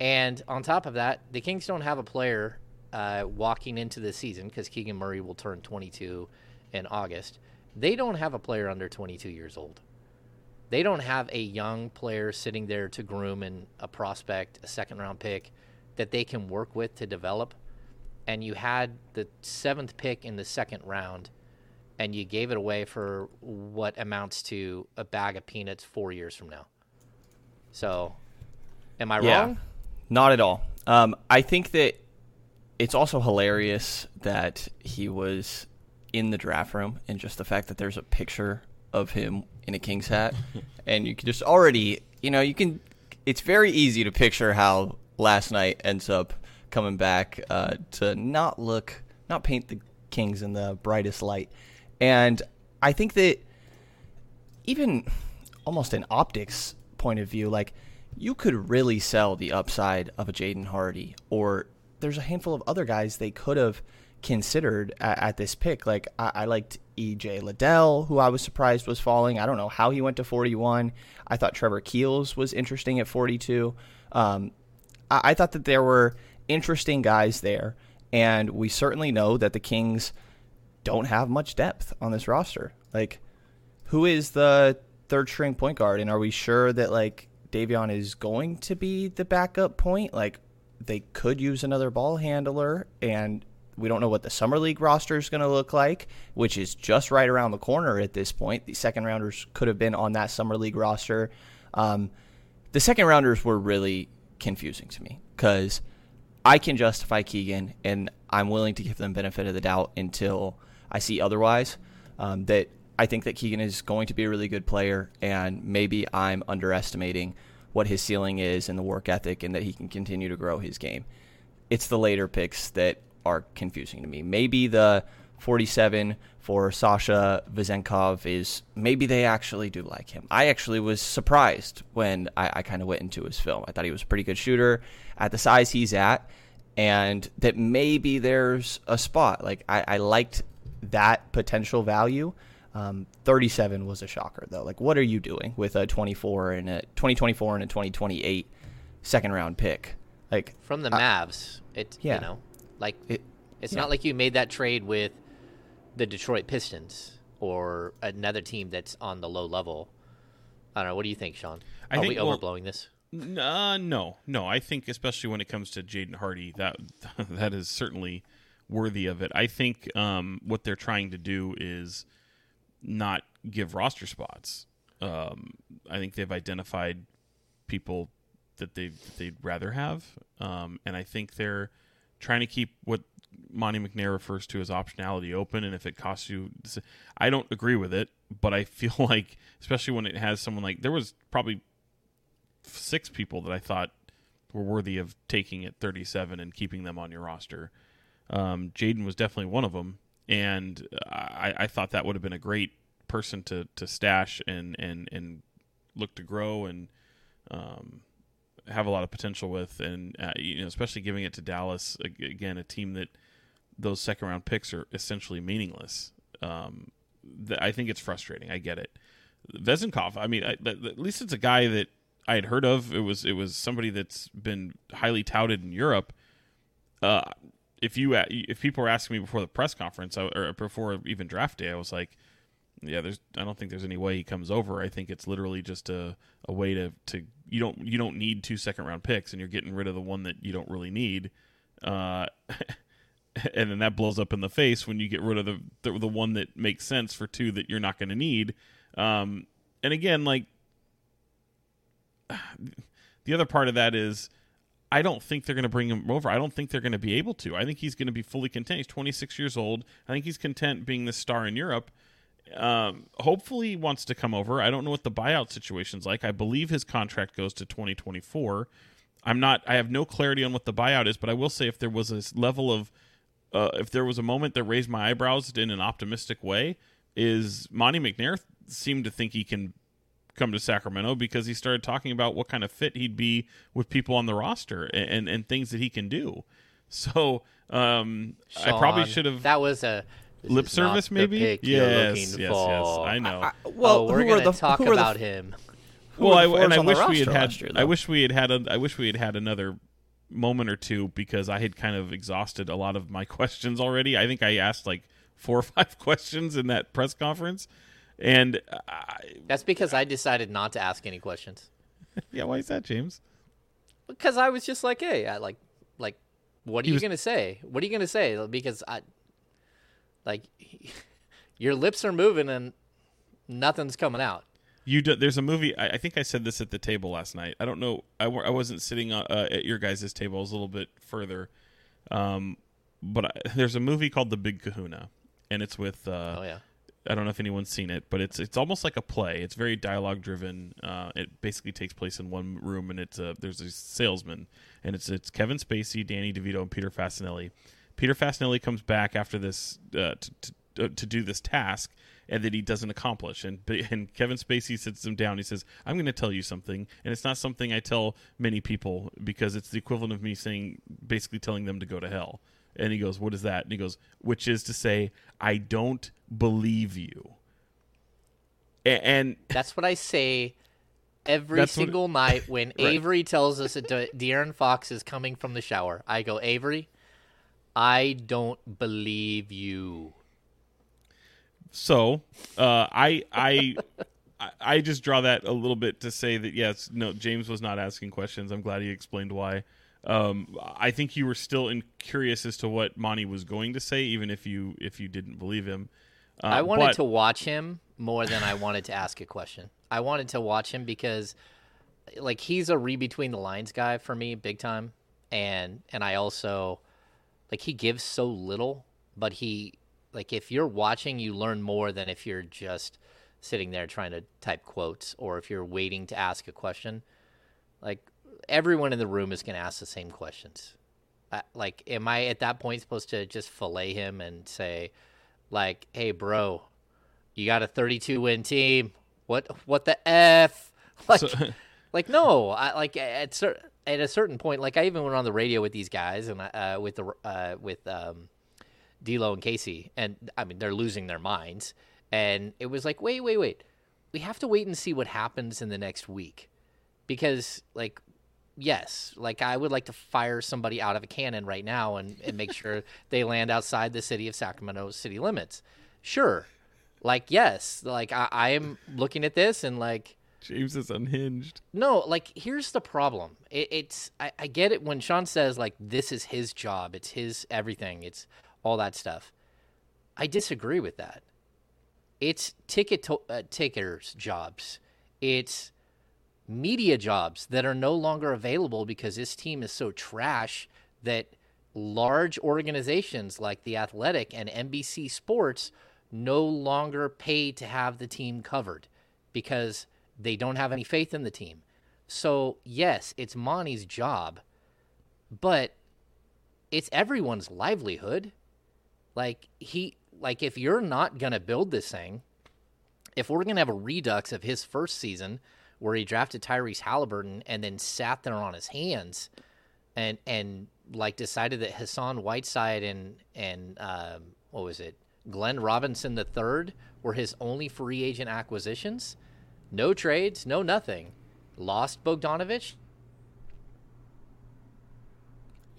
Speaker 5: And on top of that, the Kings don't have a player uh, walking into the season because Keegan Murray will turn 22 in August. They don't have a player under 22 years old. They don't have a young player sitting there to groom and a prospect, a second round pick that they can work with to develop. And you had the seventh pick in the second round, and you gave it away for what amounts to a bag of peanuts four years from now. So, am I
Speaker 6: Yeah,
Speaker 5: wrong?
Speaker 6: not at all. Um, I think that it's also hilarious that he was in the draft room, and just the fact that there's a picture of him in a King's hat, and you can just already, you know, you can. It's very easy to picture how last night ends up coming back uh, to not look, not paint the Kings in the brightest light, and I think that even almost an optics point of view, like you could really sell the upside of a Jaden Hardy, or there's a handful of other guys they could have considered at, at this pick. Like I, I liked EJ Liddell, who I was surprised was falling. I don't know how he went to 41. I thought Trevor Keels was interesting at 42. Um, I, I thought that there were interesting guys there, and we certainly know that the Kings don't have much depth on this roster. Like, who is the third string point guard, and are we sure that like Davion is going to be the backup point? Like, they could use another ball handler, and We don't know what the summer league roster is going to look like, which is just right around the corner at this point. The second rounders could have been on that summer league roster. Um, the second rounders were really confusing to me because I can justify Keegan, and I'm willing to give them benefit of the doubt until I see otherwise. Um, that I think that Keegan is going to be a really good player, and maybe I'm underestimating what his ceiling is and the work ethic, and that he can continue to grow his game. It's the later picks that are confusing to me. Maybe the 47 for Sasha Vezenkov is maybe they actually do like him. I actually was surprised when I, I kind of went into his film. I thought he was a pretty good shooter at the size he's at, and that maybe there's a spot. Like I, I liked that potential value. Um, 37 was a shocker though. Like, what are you doing with a 24 and a 2024 and a 2028 second round pick? Like
Speaker 5: from the Mavs, it
Speaker 6: yeah.
Speaker 5: you know, like
Speaker 6: It-
Speaker 5: it's
Speaker 6: yeah.
Speaker 5: not like you made that trade with the Detroit Pistons or another team that's on the low level. I don't know. What do you think, Sean?
Speaker 7: I
Speaker 5: Are
Speaker 7: think,
Speaker 5: we
Speaker 7: well-
Speaker 5: overblowing this?
Speaker 7: Uh, no, no. I think especially when it comes to Jaden Hardy, that that is certainly worthy of it. I think um, what they're trying to do is not give roster spots. Um, I think they've identified people that they they'd rather have, um, and I think they're trying to keep what Monte McNair refers to as optionality open. And if it costs you, I don't agree with it, but I feel like, especially when it has someone like there was probably six people that I thought were worthy of taking at 37 and keeping them on your roster. Um, Jaden was definitely one of them, and I, I thought that would have been a great person to, to stash and, and, and look to grow and um, have a lot of potential with, and uh, you know, especially giving it to Dallas again, a team that those second round picks are essentially meaningless. Um, th- I think it's frustrating. I get it. Vezenkov, I mean, I, th- at least it's a guy that I had heard of. It was it was somebody that's been highly touted in Europe. Uh, if you if people were asking me before the press conference or before even draft day, I was like, yeah, there's I don't think there's any way he comes over. I think it's literally just a, a way to, to you don't you don't need two second round picks and you're getting rid of the one that you don't really need. Uh, and then that blows up in the face when you get rid of the the, the one that makes sense for two that you're not going to need. Um, and again, like the other part of that is I don't think they're going to bring him over. I don't think they're going to be able to. I think he's going to be fully content. He's 26 years old. I think he's content being the star in Europe. Um, hopefully, he wants to come over. I don't know what the buyout situation's like. I believe his contract goes to 2024. I'm not. I have no clarity on what the buyout is, but I will say if there was this level of, uh, if there was a moment that raised my eyebrows in an optimistic way, is Monte McNair seemed to think he can come to Sacramento because he started talking about what kind of fit he'd be with people on the roster and and, and things that he can do. So um, I probably should have
Speaker 5: That was a
Speaker 7: lip service, maybe.
Speaker 5: pick you're
Speaker 7: Yes, yes, yes.
Speaker 5: for.
Speaker 7: I know.
Speaker 6: well,
Speaker 5: oh, we're
Speaker 6: who are
Speaker 5: gonna
Speaker 6: the
Speaker 5: talk
Speaker 6: who are the-
Speaker 5: about him.
Speaker 7: well, I, and I
Speaker 6: forwards on the
Speaker 7: wish we had had.
Speaker 6: last year,
Speaker 7: I wish we had had. A, I wish we had had another moment or two because I had kind of exhausted a lot of my questions already. I think I asked like four or five questions in that press conference, and I,
Speaker 5: That's because I decided not to ask any questions
Speaker 7: yeah, why is that, James?
Speaker 5: because I was just like, hey, I like, like, what are you
Speaker 7: was-
Speaker 5: gonna say? What are you gonna say? Because I, like, your lips are moving and nothing's coming out.
Speaker 7: You do, there's a movie. I, I think I said this at the table last night. I don't know. I, I wasn't sitting uh, uh, at your guys' table. I was a little bit further. Um, but I, there's a movie called The Big Kahuna, and it's with. Uh,
Speaker 5: Oh yeah.
Speaker 7: I don't know if anyone's seen it, but it's it's almost like a play. It's very dialogue driven. Uh, it basically takes place in one room, and it's a, there's a salesman, and it's it's Kevin Spacey, Danny DeVito, and Peter Facinelli. Peter Facinelli comes back after this uh, to, to to do this task, and that he doesn't accomplish. And and Kevin Spacey sits him down. He says, "I'm going to tell you something, and it's not something I tell many people because it's the equivalent of me saying, basically telling them to go to hell." And he goes, "What is that?" And he goes, "Which is to say, I don't believe you." A- And
Speaker 5: That's what I say every
Speaker 7: That's what-
Speaker 5: single night when
Speaker 7: Right.
Speaker 5: Avery tells us that De- De'Aaron Fox is coming from the shower. I go, Avery, I don't believe you.
Speaker 7: so uh, I I I- I just draw that a little bit to say that yes, no, James was not asking questions. I'm glad he explained why. Um, I think you were still in, curious as to what Monte was going to say, even if you if you didn't believe him. Uh,
Speaker 5: I wanted
Speaker 7: but-
Speaker 5: to watch him more than I wanted to ask a question. I wanted to watch him because, like, he's a read between the lines guy for me, big time, and and I also, like, he gives so little, but he, like, if you're watching, you learn more than if you're just sitting there trying to type quotes or if you're waiting to ask a question. Like, everyone in the room is going to ask the same questions. I, like, am I at that point supposed to just fillet him and say, like, "Hey, bro, you got a 32 win team. What what the f?" Like, like no, I like at cer- at a certain point. Like, I even went on the radio with these guys and uh, with the uh, with um, D'Lo and Casey, and I mean they're losing their minds. And it was like, wait, wait, wait. We have to wait and see what happens in the next week, because like yes, like I would like to fire somebody out of a cannon right now and, and make sure they land outside the city of Sacramento city limits. Sure. Like, yes, like I, I am looking at this and like,
Speaker 7: James is unhinged.
Speaker 5: no, like here's the problem. It, it's I, I get it when Sean says like this is his job, it's his everything, it's all that stuff. I disagree with that. It's ticket to, uh, takers' jobs. It's media jobs that are no longer available because this team is so trash that large organizations like the Athletic and NBC Sports no longer pay to have the team covered because they don't have any faith in the team. So, yes, it's Monte's job, but it's everyone's livelihood. Like he like if you're not going to build this thing, if we're going to have a redux of his first season where he drafted Tyrese Halliburton and then sat there on his hands and and like decided that Hassan Whiteside and and um, what was it, Glenn Robinson the third were his only free agent acquisitions, no trades, no nothing, lost Bogdanovich.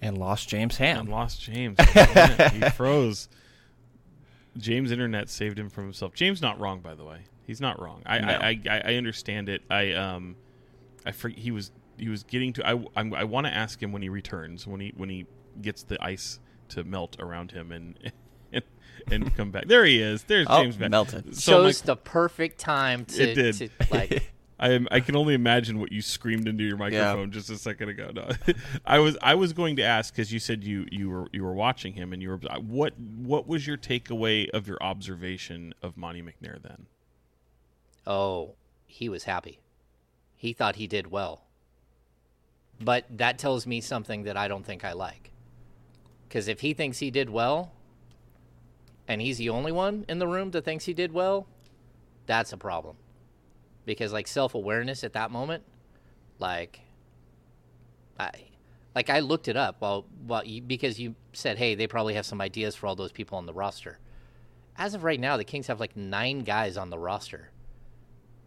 Speaker 6: and lost James
Speaker 7: And
Speaker 6: Ham.
Speaker 7: lost James. He froze. James' internet saved him from himself. James not wrong, by the way. He's not wrong. I
Speaker 6: No.
Speaker 7: I, I, I understand it. I um, I for, he was he was getting to. I I'm, I want to ask him when he returns when he when he gets the ice to melt around him and and, and come back. There he is. There's
Speaker 6: Oh,
Speaker 7: James back.
Speaker 6: melted.
Speaker 7: So my-
Speaker 5: Chose the perfect time to,
Speaker 7: It did.
Speaker 5: to like
Speaker 7: I am, I can only imagine what you screamed into your microphone just a second ago. No, I was I was going to ask because you said you you were you were watching him and you were what what was your takeaway of your observation of Monte McNair then?
Speaker 5: Oh, he was happy. He thought he did well. But that tells me something that I don't think I like. Because if he thinks he did well, and he's the only one in the room that thinks he did well, that's a problem. Because like self awareness at that moment, like, I, like I looked it up while while you, because you said, hey, they probably have some ideas for all those people on the roster. As of right now, the Kings have like nine guys on the roster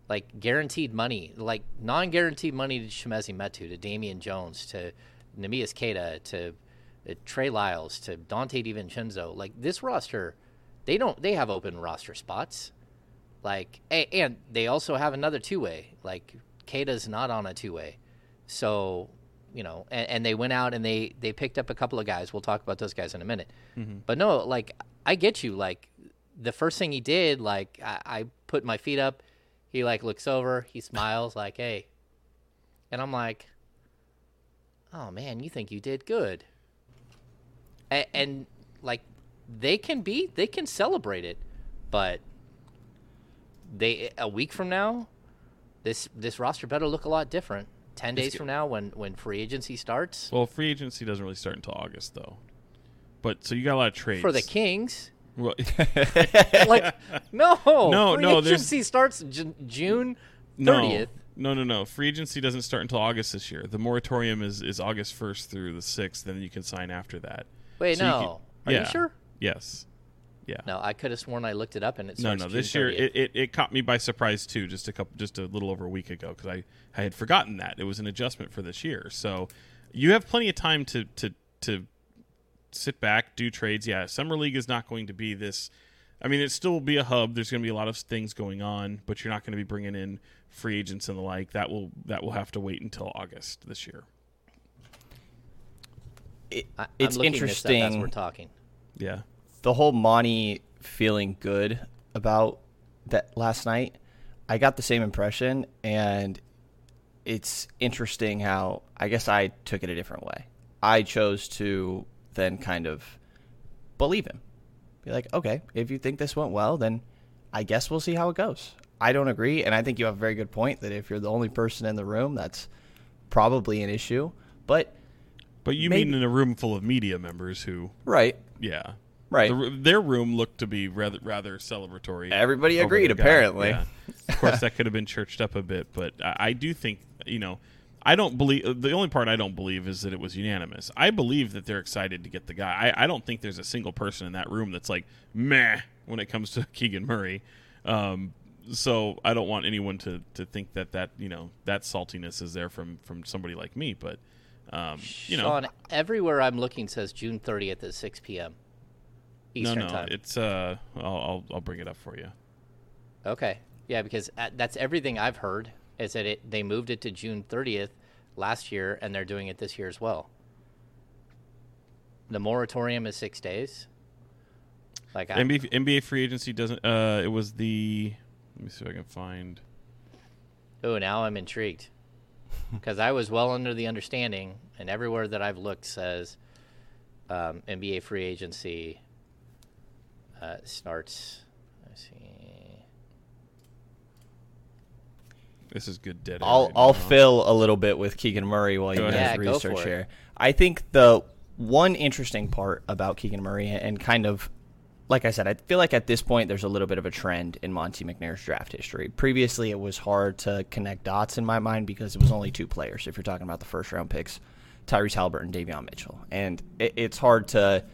Speaker 5: like guaranteed money, like non-guaranteed money to Chimezie Metu, to Damian Jones, to Neemias Queta, to uh, Trey Lyles, to Donte DiVincenzo. Like this roster, they don't they have open roster spots. Like a- and they also have another two-way. Like Queta's not on a two-way, so you know, and, and they went out and they they picked up a couple of guys. We'll talk about those guys in a minute. But no, like I get you. Like the first thing he did, like I, I put my feet up. He like looks over, he smiles, like, "Hey," and I'm like, "Oh man, you think you did good?" And, and like, they can be, they can celebrate it, but they a week from now, this this roster better look a lot different. Ten days from now, when when free agency starts
Speaker 7: Well, free agency doesn't really start until August though. But so you got a lot of trades
Speaker 5: for the Kings,
Speaker 7: Well,
Speaker 5: like no,
Speaker 7: No,
Speaker 5: free
Speaker 7: no, there's-
Speaker 5: agency starts Ju- June thirtieth.
Speaker 7: no, no, no. Free agency doesn't start until August this year. The moratorium is is August first through the sixth. Then you can sign after that.
Speaker 5: Wait,
Speaker 7: So you
Speaker 5: no,
Speaker 7: can-
Speaker 5: are
Speaker 7: yeah.
Speaker 5: you sure?
Speaker 7: Yes. Yeah.
Speaker 5: No, I could have sworn I looked it up and it
Speaker 7: No, no. This year it, it, it caught me by surprise too. Just a couple, just a little over a week ago because I, I had forgotten that it was an adjustment for this year. So you have plenty of time to to to sit back, do trades. Yeah, summer league is not going to be this. I mean, it still will be a hub. There's going to be a lot of things going on, but you're not going to be bringing in free agents and the like. That will that will have to wait until August this year.
Speaker 6: it,
Speaker 5: I,
Speaker 6: it's
Speaker 5: I'm looking this up as
Speaker 6: interesting.
Speaker 5: we're talking.
Speaker 7: Yeah.
Speaker 6: the whole Monte feeling good about that last night, I got the same impression, and it's interesting how I guess I took it a different way. I chose to then kind of believe him. Be like, okay, if you think this went well, then I guess we'll see how it goes. I don't agree, and I think you have a very good point that if you're the only person in the room, that's probably an issue. But
Speaker 7: But you
Speaker 6: Maybe-
Speaker 7: mean in a room full of media members who,
Speaker 6: right,
Speaker 7: yeah,
Speaker 6: right.
Speaker 7: The, their room looked to be rather rather celebratory.
Speaker 6: Everybody agreed, apparently.
Speaker 7: Yeah. Of course, that could have been churched up a bit, but I, I do think you know. I don't believe the only part I don't believe is that it was unanimous. I believe that they're excited to get the guy. I, I don't think there's a single person in that room that's like meh when it comes to Keegan Murray. Um, so I don't want anyone to, to think that that you know that saltiness is there from from somebody like me. But um, you know,
Speaker 5: Sean, everywhere I'm looking says June 30th at 6 p.m.
Speaker 7: no,
Speaker 5: Eastern
Speaker 7: no,
Speaker 5: time.
Speaker 7: it's uh, I'll, I'll I'll bring it up for you.
Speaker 5: Okay. Yeah, because uh, that's everything I've heard is that it they moved it to June 30th last year and they're doing it this year as well. The moratorium is 6 days. Like I,
Speaker 7: NBA, NBA free agency doesn't. Uh, it was the. Let me see if I can find.
Speaker 5: Oh, now I'm intrigued. Because I was well under the understanding, and everywhere that I've looked says um, NBA free agency uh, starts. Let's see.
Speaker 7: This is good dead.
Speaker 6: I'll
Speaker 7: right
Speaker 6: I'll
Speaker 7: now.
Speaker 6: fill a little bit with Keegan Murray while you
Speaker 7: Go
Speaker 6: guys.
Speaker 5: Yeah,
Speaker 6: research here. I think the one interesting part about Keegan Murray and kind of like I said, I feel like at this point there's a little bit of a trend in Monte McNair's draft history. Previously, it was hard to connect dots in my mind because it was only two players. If you're talking about the first round picks, Tyrese Halliburton, Davion Mitchell, and it, it's hard to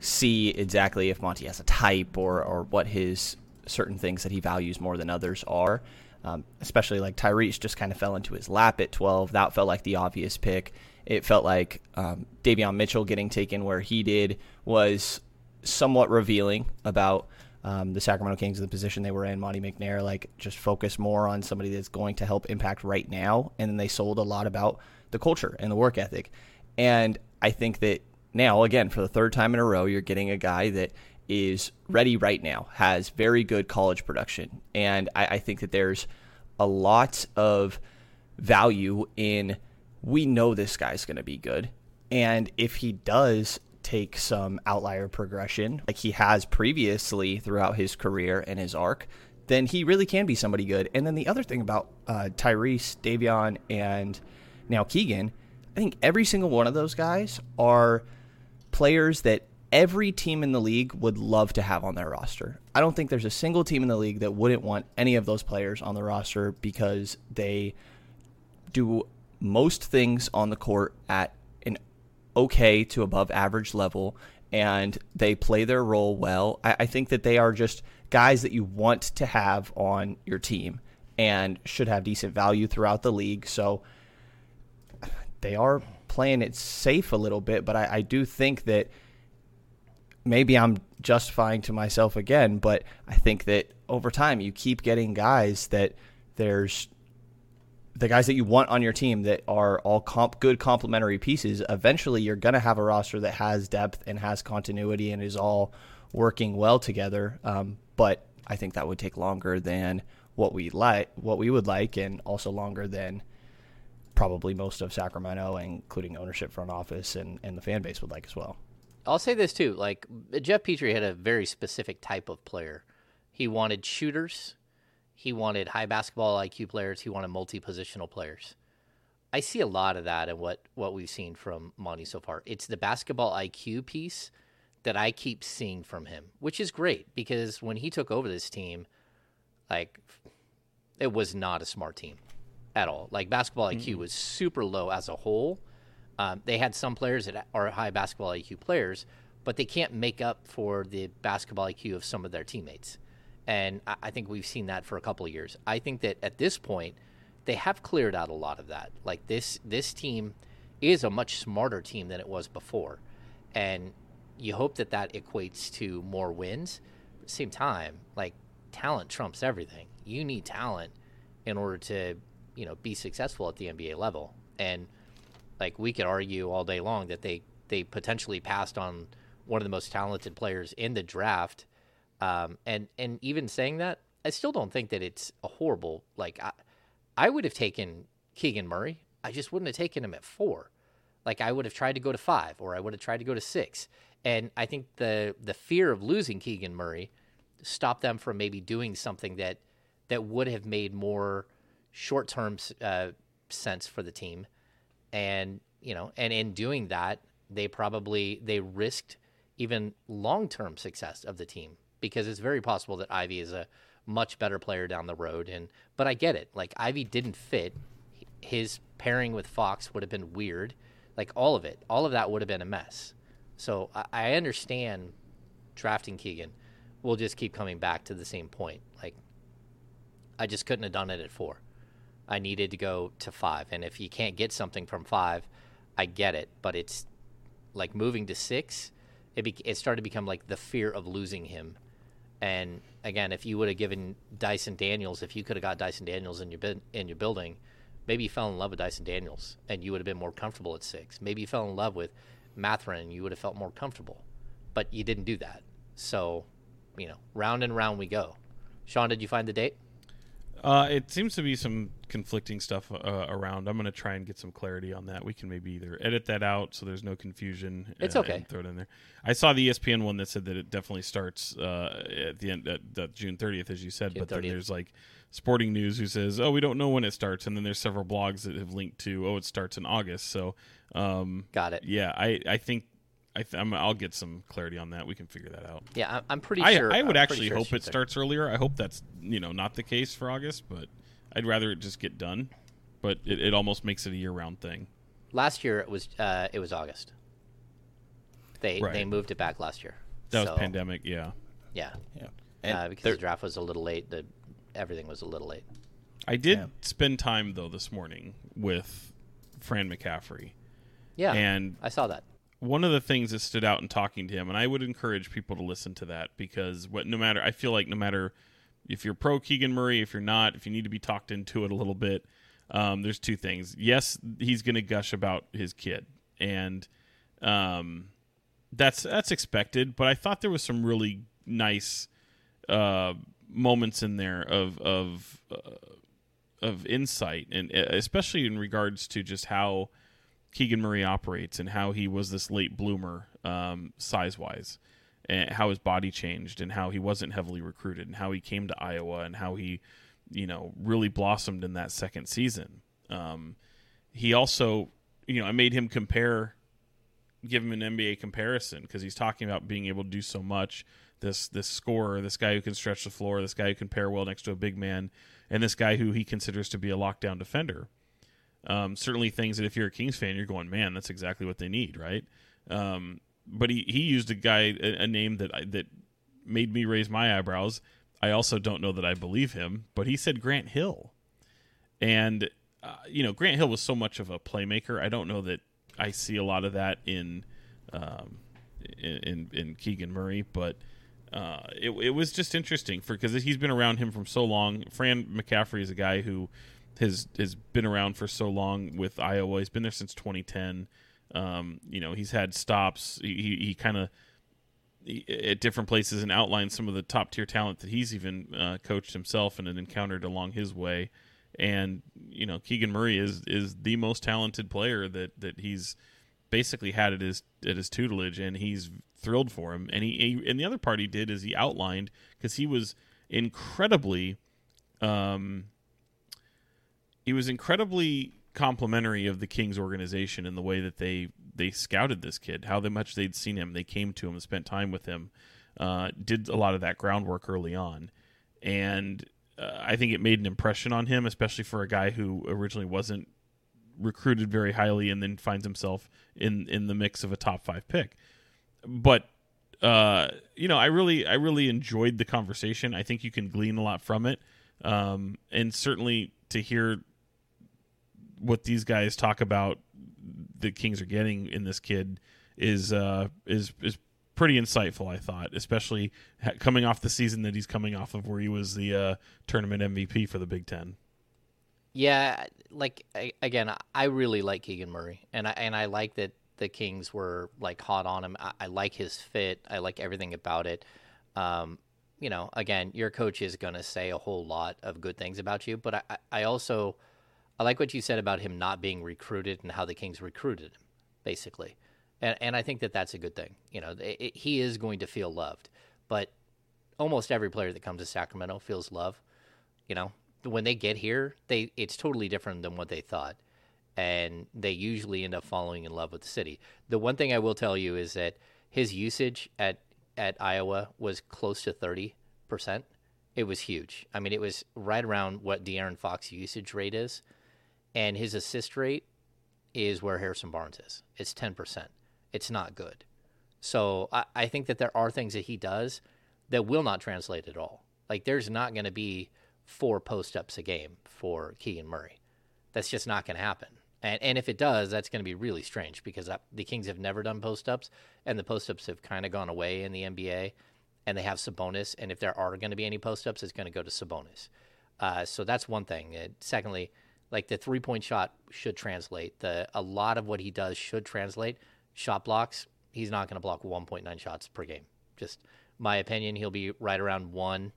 Speaker 6: see exactly if Monte has a type or or what his certain things that he values more than others are. Um, especially like Tyrese just kind of fell into his lap at 12. That felt like the obvious pick. It felt like um, Davion Mitchell getting taken where he did was somewhat revealing about um, the Sacramento Kings and the position they were in. Monte McNair like just focus more on somebody that's going to help impact right now, and then they sold a lot about the culture and the work ethic. And I think that now, again, for the third time in a row, you're getting a guy that is ready right now, has very good college production. And I, I think that there's a lot of value in we know this guy's going to be good. And if he does take some outlier progression, like he has previously throughout his career and his arc, then he really can be somebody good. And then the other thing about uh, Tyrese, Davion, and now Keegan, I think every single one of those guys are players that every team in the league would love to have on their roster. I don't think there's a single team in the league that wouldn't want any of those players on the roster because they do most things on the court at an okay to above average level and they play their role well. I, I think that they are just guys that you want to have on your team and should have decent value throughout the league. So they are playing it safe a little bit, but I, I do think that maybe I'm justifying to myself again, but I think that over time you keep getting guys that there's the guys that you want on your team that are all comp, good complementary pieces. Eventually, you're going to have a roster that has depth and has continuity and is all working well together. Um, but I think that would take longer than what we like, what we would like, and also longer than probably most of Sacramento, including ownership, front office, and, and the fan base would like as well.
Speaker 5: I'll say this too. Like Geoff Petrie had a very specific type of player. He wanted shooters. He wanted high basketball IQ players. He wanted multi-positional players. I see a lot of that in what what we've seen from Monte so far. It's the basketball IQ piece that I keep seeing from him, which is great because when he took over this team, like it was not a smart team at all. Like basketball IQ mm-hmm. was super low as a whole. Um, they had some players that are high basketball IQ players, but they can't make up for the basketball IQ of some of their teammates. And I, I think we've seen that for a couple of years. I think that at this point, they have cleared out a lot of that. Like this, this team is a much smarter team than it was before, and you hope that that equates to more wins. The same time, like talent trumps everything. You need talent in order to, you know, be successful at the NBA level. And like we could argue all day long that they they potentially passed on one of the most talented players in the draft. Um, and and even saying that, I still don't think that it's a horrible. Like I, I would have taken Keegan Murray. I just wouldn't have taken him at four. Like I would have tried to go to five, or I would have tried to go to six. And I think the the fear of losing Keegan Murray stopped them from maybe doing something that that would have made more short term uh, sense for the team. And you know, and in doing that, they probably they risked even long term success of the team because it's very possible that Ivey is a much better player down the road. And but I get it. Like Ivey didn't fit. His pairing with Fox would have been weird. Like all of it, all of that would have been a mess. So I, I understand drafting Keegan. We'll just keep coming back to the same point. Like I just couldn't have done it at four. I needed to go to five. And if you can't get something from five, I get it. But it's like moving to six, it, be- it started to become like the fear of losing him. And again, if you would have given Dyson Daniels, if you could have got Dyson Daniels in your in your building, maybe you fell in love with Dyson Daniels and you would have been more comfortable at six. Maybe you fell in love with Mathurin and you would have felt more comfortable, but you didn't do that. So, you know, round and round we go. Sean, did you find the date?
Speaker 7: Uh, it seems to be some conflicting stuff uh, around. I'm going to try and get some clarity on that. We can maybe either edit that out so there's no confusion.
Speaker 5: It's
Speaker 7: uh,
Speaker 5: okay.
Speaker 7: and throw it in there. I saw the ESPN one that said that it definitely starts uh, at the end at, at June 30th, as you said.
Speaker 5: June
Speaker 7: but then there's like Sporting News who says, "Oh, we don't know when it starts," and then there's several blogs that have linked to, "Oh, it starts in August." So, um,
Speaker 5: Got it.
Speaker 7: yeah, I I think. I th- I'm, I'll get some clarity on that. We can figure that out.
Speaker 5: Yeah, I- I'm pretty sure.
Speaker 7: I would
Speaker 5: I'm
Speaker 7: actually
Speaker 5: sure
Speaker 7: hope it starts earlier. I hope that's you know not the case for August, but I'd rather it just get done. But it, it almost makes it a year round thing.
Speaker 5: Last year it was uh, it was August. They
Speaker 7: Right.
Speaker 5: they moved it back last year.
Speaker 7: That
Speaker 5: So,
Speaker 7: was pandemic, yeah.
Speaker 5: Yeah,
Speaker 6: Yeah.
Speaker 5: uh, because the draft was a little late. The everything was a little late.
Speaker 7: I did
Speaker 6: Yeah.
Speaker 7: spend time though this morning with Fran McCaffery,
Speaker 5: Yeah,
Speaker 7: and
Speaker 5: I saw that.
Speaker 7: one of the things that stood out in talking to him, and I would encourage people to listen to that because what no matter I feel like no matter if you're pro Keegan Murray, if you're not, if you need to be talked into it a little bit, um, there's two things. Yes, he's going to gush about his kid, and um, that's that's expected. But I thought there was some really nice uh, moments in there of of uh, of insight, and uh, especially in regards to just how Keegan Murray operates and how he was this late bloomer um, size wise, and how his body changed, and how he wasn't heavily recruited, and how he came to Iowa, and how he, you know, really blossomed in that second season. Um, he also, you know, I made him compare, give him an NBA comparison because he's talking about being able to do so much. This this scorer, this guy who can stretch the floor, this guy who can pair well next to a big man, and this guy who he considers to be a lockdown defender um, certainly things that if you're a Kings fan, you're going, man, that's exactly what they need, right? Um, but he, he used a guy a, a name that that made me raise my eyebrows. I also don't know that I believe him, but he said Grant Hill, and uh, you know Grant Hill was so much of a playmaker. I don't know that I see a lot of that in um, in, in in Keegan Murray, but. Uh, it, it was just interesting for because he's been around him from so long. Fran McCaffery is a guy who has has been around for so long with Iowa. He's been there since 2010. Um, you know, he's had stops. He he, he kind of at different places and outlined some of the top tier talent that he's even uh, coached himself and encountered along his way. And you know, Keegan Murray is is the most talented player that that he's basically had at his at his tutelage, and he's thrilled for him. And he, he and the other part he did is he outlined because he was incredibly. Um, he was incredibly complimentary of the Kings organization in the way that they they scouted this kid, how much they'd seen him, they came to him and spent time with him, uh, did a lot of that groundwork early on, and uh, I think it made an impression on him, especially for a guy who originally wasn't recruited very highly and then finds himself in in the mix of a top five pick. But uh, you know, I really I really enjoyed the conversation. I think you can glean a lot from it, um, and certainly to hear what these guys talk about the Kings are getting in this kid is uh, is is pretty insightful. I thought, especially ha- coming off the season that he's coming off of, where he was the uh, tournament MVP for the Big Ten.
Speaker 5: Yeah, like I, again, I really like Keegan Murray, and I and I like that the Kings were like hot on him. I, I like his fit. I like everything about it. Um, you know, again, your coach is going to say a whole lot of good things about you, but I, I also I like what you said about him not being recruited and how the Kings recruited him, basically, and and I think that that's a good thing. You know, it, it, he is going to feel loved, but almost every player that comes to Sacramento feels love. You know, when they get here, they it's totally different than what they thought, and they usually end up falling in love with the city. The one thing I will tell you is that his usage at at Iowa was close to thirty percent. It was huge. I mean, it was right around what De'Aaron Fox usage rate is, and his assist rate is where Harrison Barnes is. It's ten percent. It's not good. So I, I think that there are things that he does that will not translate at all. Like there's not going to be four post ups a game for Keegan Murray. That's just not going to happen. And and if it does, that's going to be really strange because the Kings have never done post ups, and the post ups have kind of gone away in the NBA, and they have Sabonis. And if there are going to be any post ups, it's going to go to Sabonis. Uh, so that's one thing. And secondly, like the three point shot should translate. The a lot of what he does should translate. Shot blocks, he's not going to block 1.9 shots per game. Just my opinion, he'll be right around one.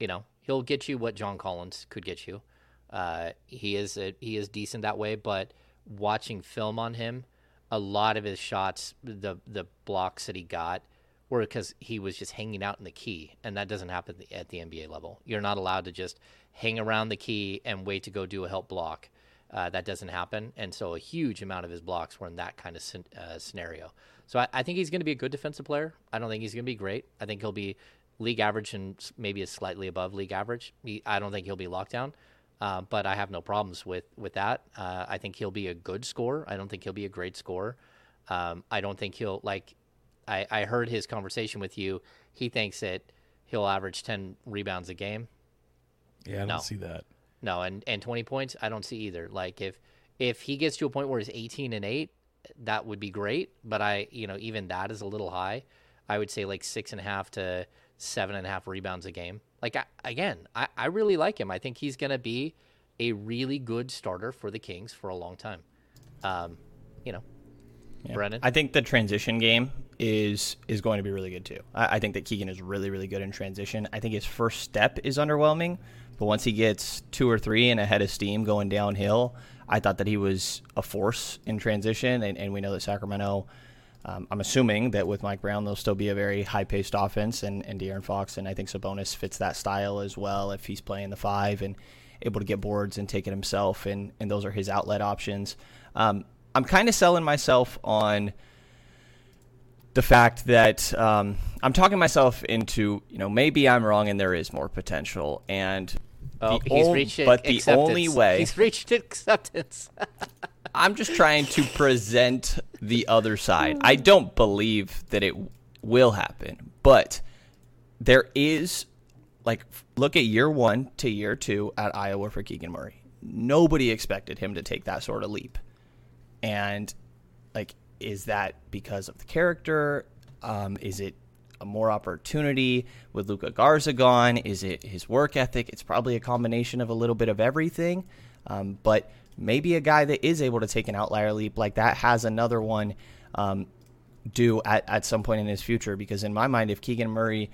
Speaker 5: You know, he'll get you what John Collins could get you. Uh, he is a, he is decent that way, but watching film on him, a lot of his shots, the the blocks that he got, were because he was just hanging out in the key, and that doesn't happen at the NBA level. You're not allowed to just hang around the key and wait to go do a help block. Uh, that doesn't happen, and so a huge amount of his blocks were in that kind of uh, scenario. So I, I think he's going to be a good defensive player. I don't think he's going to be great. I think he'll be league average and maybe a slightly above league average. He, I don't think he'll be locked down, uh, but I have no problems with with that. Uh, I think he'll be a good scorer. I don't think he'll be a great scorer. Um, I don't think he'll like. I, I heard his conversation with you. He thinks that he'll average ten rebounds a game.
Speaker 7: Yeah, I don't no. see that.
Speaker 5: No, and and twenty points, I don't see either. Like if if he gets to a point where he's eighteen and eight, that would be great. But I, you know, even that is a little high. I would say like six and a half to seven and a half rebounds a game. Like I, again, I, I really like him. I think he's going to be a really good starter for the Kings for a long time. Um, you know,
Speaker 6: yeah.
Speaker 5: Brenden.
Speaker 6: I think the transition game is is going to be really good too. I, I, think that Keegan is really really good in transition. I think his first step is underwhelming, but once he gets two or three and ahead of steam going downhill, I thought that he was a force in transition, and, and we know that Sacramento. Um, I'm assuming that with Mike Brown, they'll still be a very high-paced offense, and, and De'Aaron Fox, and I think Sabonis fits that style as well if he's playing the five and able to get boards and take it himself, and, and those are his outlet options. Um, I'm kind of selling myself on the fact that um, I'm talking myself into, you know, maybe I'm wrong and there is more potential. And
Speaker 5: Oh, he's reached
Speaker 6: but the
Speaker 5: acceptance.
Speaker 6: only way
Speaker 5: he's reached acceptance.
Speaker 6: I'm just trying to present the other side. I don't believe that it will happen, but there is like look at year one to year two at Iowa for Keegan Murray. Nobody expected him to take that sort of leap, and like, is that because of the character? Um, is it a more opportunity with Luka Garza gone? Is it his work ethic? It's probably a combination of a little bit of everything. Um, but maybe a guy that is able to take an outlier leap like that has another one um, do at, at some point in his future. Because in my mind, if Keegan Murray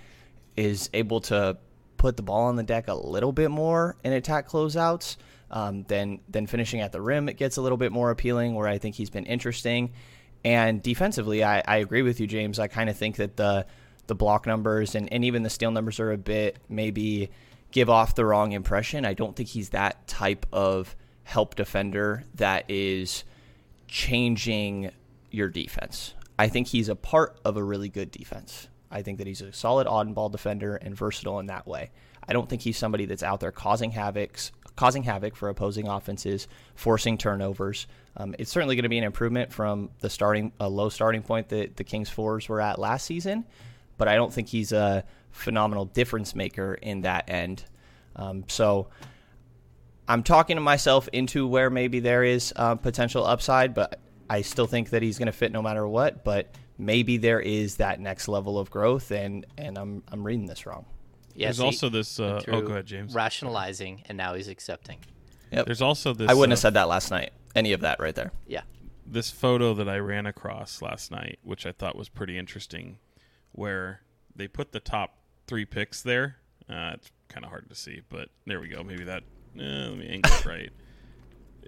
Speaker 6: is able to put the ball on the deck a little bit more in attack closeouts, um, then then finishing at the rim it gets a little bit more appealing. Where I think he's been interesting. And defensively, I, I agree with you, James. I kind of think that the the block numbers and, and even the steal numbers are a bit maybe give off the wrong impression. I don't think he's that type of help defender that is changing your defense. I think he's a part of a really good defense. I think that he's a solid odd ball defender and versatile in that way. I don't think he's somebody that's out there causing havocs, causing havoc for opposing offenses, forcing turnovers. Um, it's certainly going to be an improvement from the starting a low starting point that the Kings fours were at last season but I don't think he's a phenomenal difference maker in that end. Um, so I'm talking to myself into where maybe there is uh, potential upside, but I still think that he's going to fit no matter what. But maybe there is that next level of growth, and and I'm I'm reading this wrong.
Speaker 7: Yes, There's also this. Uh, oh, go ahead, James.
Speaker 5: Rationalizing, and now he's accepting.
Speaker 6: Yep.
Speaker 7: There's also this.
Speaker 6: I wouldn't uh, have said that last night. Any of that right there.
Speaker 5: Yeah.
Speaker 7: this photo that I ran across last night, which I thought was pretty interesting, where they put the top three picks there. Uh, it's kind of hard to see, but there we go. Maybe that. Eh, let me angle it right.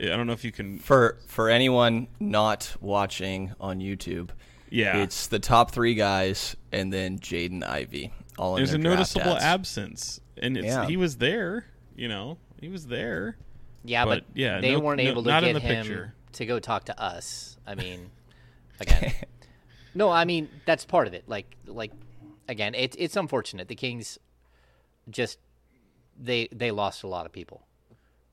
Speaker 7: I don't know if you can.
Speaker 6: For for anyone not watching on YouTube,
Speaker 7: Yeah,
Speaker 6: it's the top three guys and then Jaden Ivey. All in
Speaker 7: there's
Speaker 6: their
Speaker 7: a
Speaker 6: draft
Speaker 7: noticeable
Speaker 6: hats.
Speaker 7: absence, and it's,
Speaker 6: Yeah.
Speaker 7: he was there. You know, he was there.
Speaker 5: Yeah, but,
Speaker 7: But, yeah,
Speaker 5: they
Speaker 7: no-
Speaker 5: weren't
Speaker 7: no-
Speaker 5: able to
Speaker 7: not in
Speaker 5: get
Speaker 7: the
Speaker 5: him
Speaker 7: picture.
Speaker 5: to go talk to us. I mean, again, no, I mean that's part of it. Like, like again, it's it's unfortunate. The Kings just they they lost a lot of people,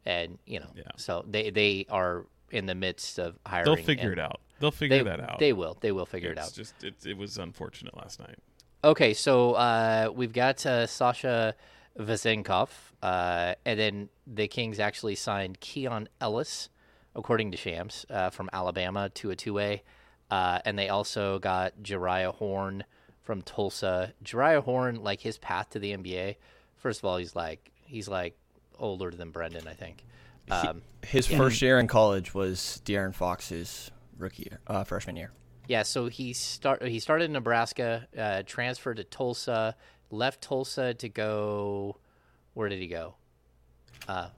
Speaker 5: and you know,
Speaker 7: Yeah.
Speaker 5: so they they are in the midst of hiring.
Speaker 7: They'll figure it out. They'll figure
Speaker 5: They,
Speaker 7: that out.
Speaker 5: They will. They will figure
Speaker 7: it's
Speaker 5: it out.
Speaker 7: Just it, it was unfortunate last night.
Speaker 5: Okay, so uh, we've got uh, Sasha Vezenkov, uh, and then the Kings actually signed Keon Ellis, according to Shams, uh, from Alabama to a two-way, uh, and they also got Jeriah Horne from Tulsa. Jeriah Horne, like his path to the NBA. First of all, he's like he's like older than Brenden, I think. Um,
Speaker 6: His first year in college was De'Aaron Fox's rookie year, uh, freshman year.
Speaker 5: Yeah, so he start he started in Nebraska, uh, transferred to Tulsa, left Tulsa to go. Where did he go?
Speaker 6: Uh,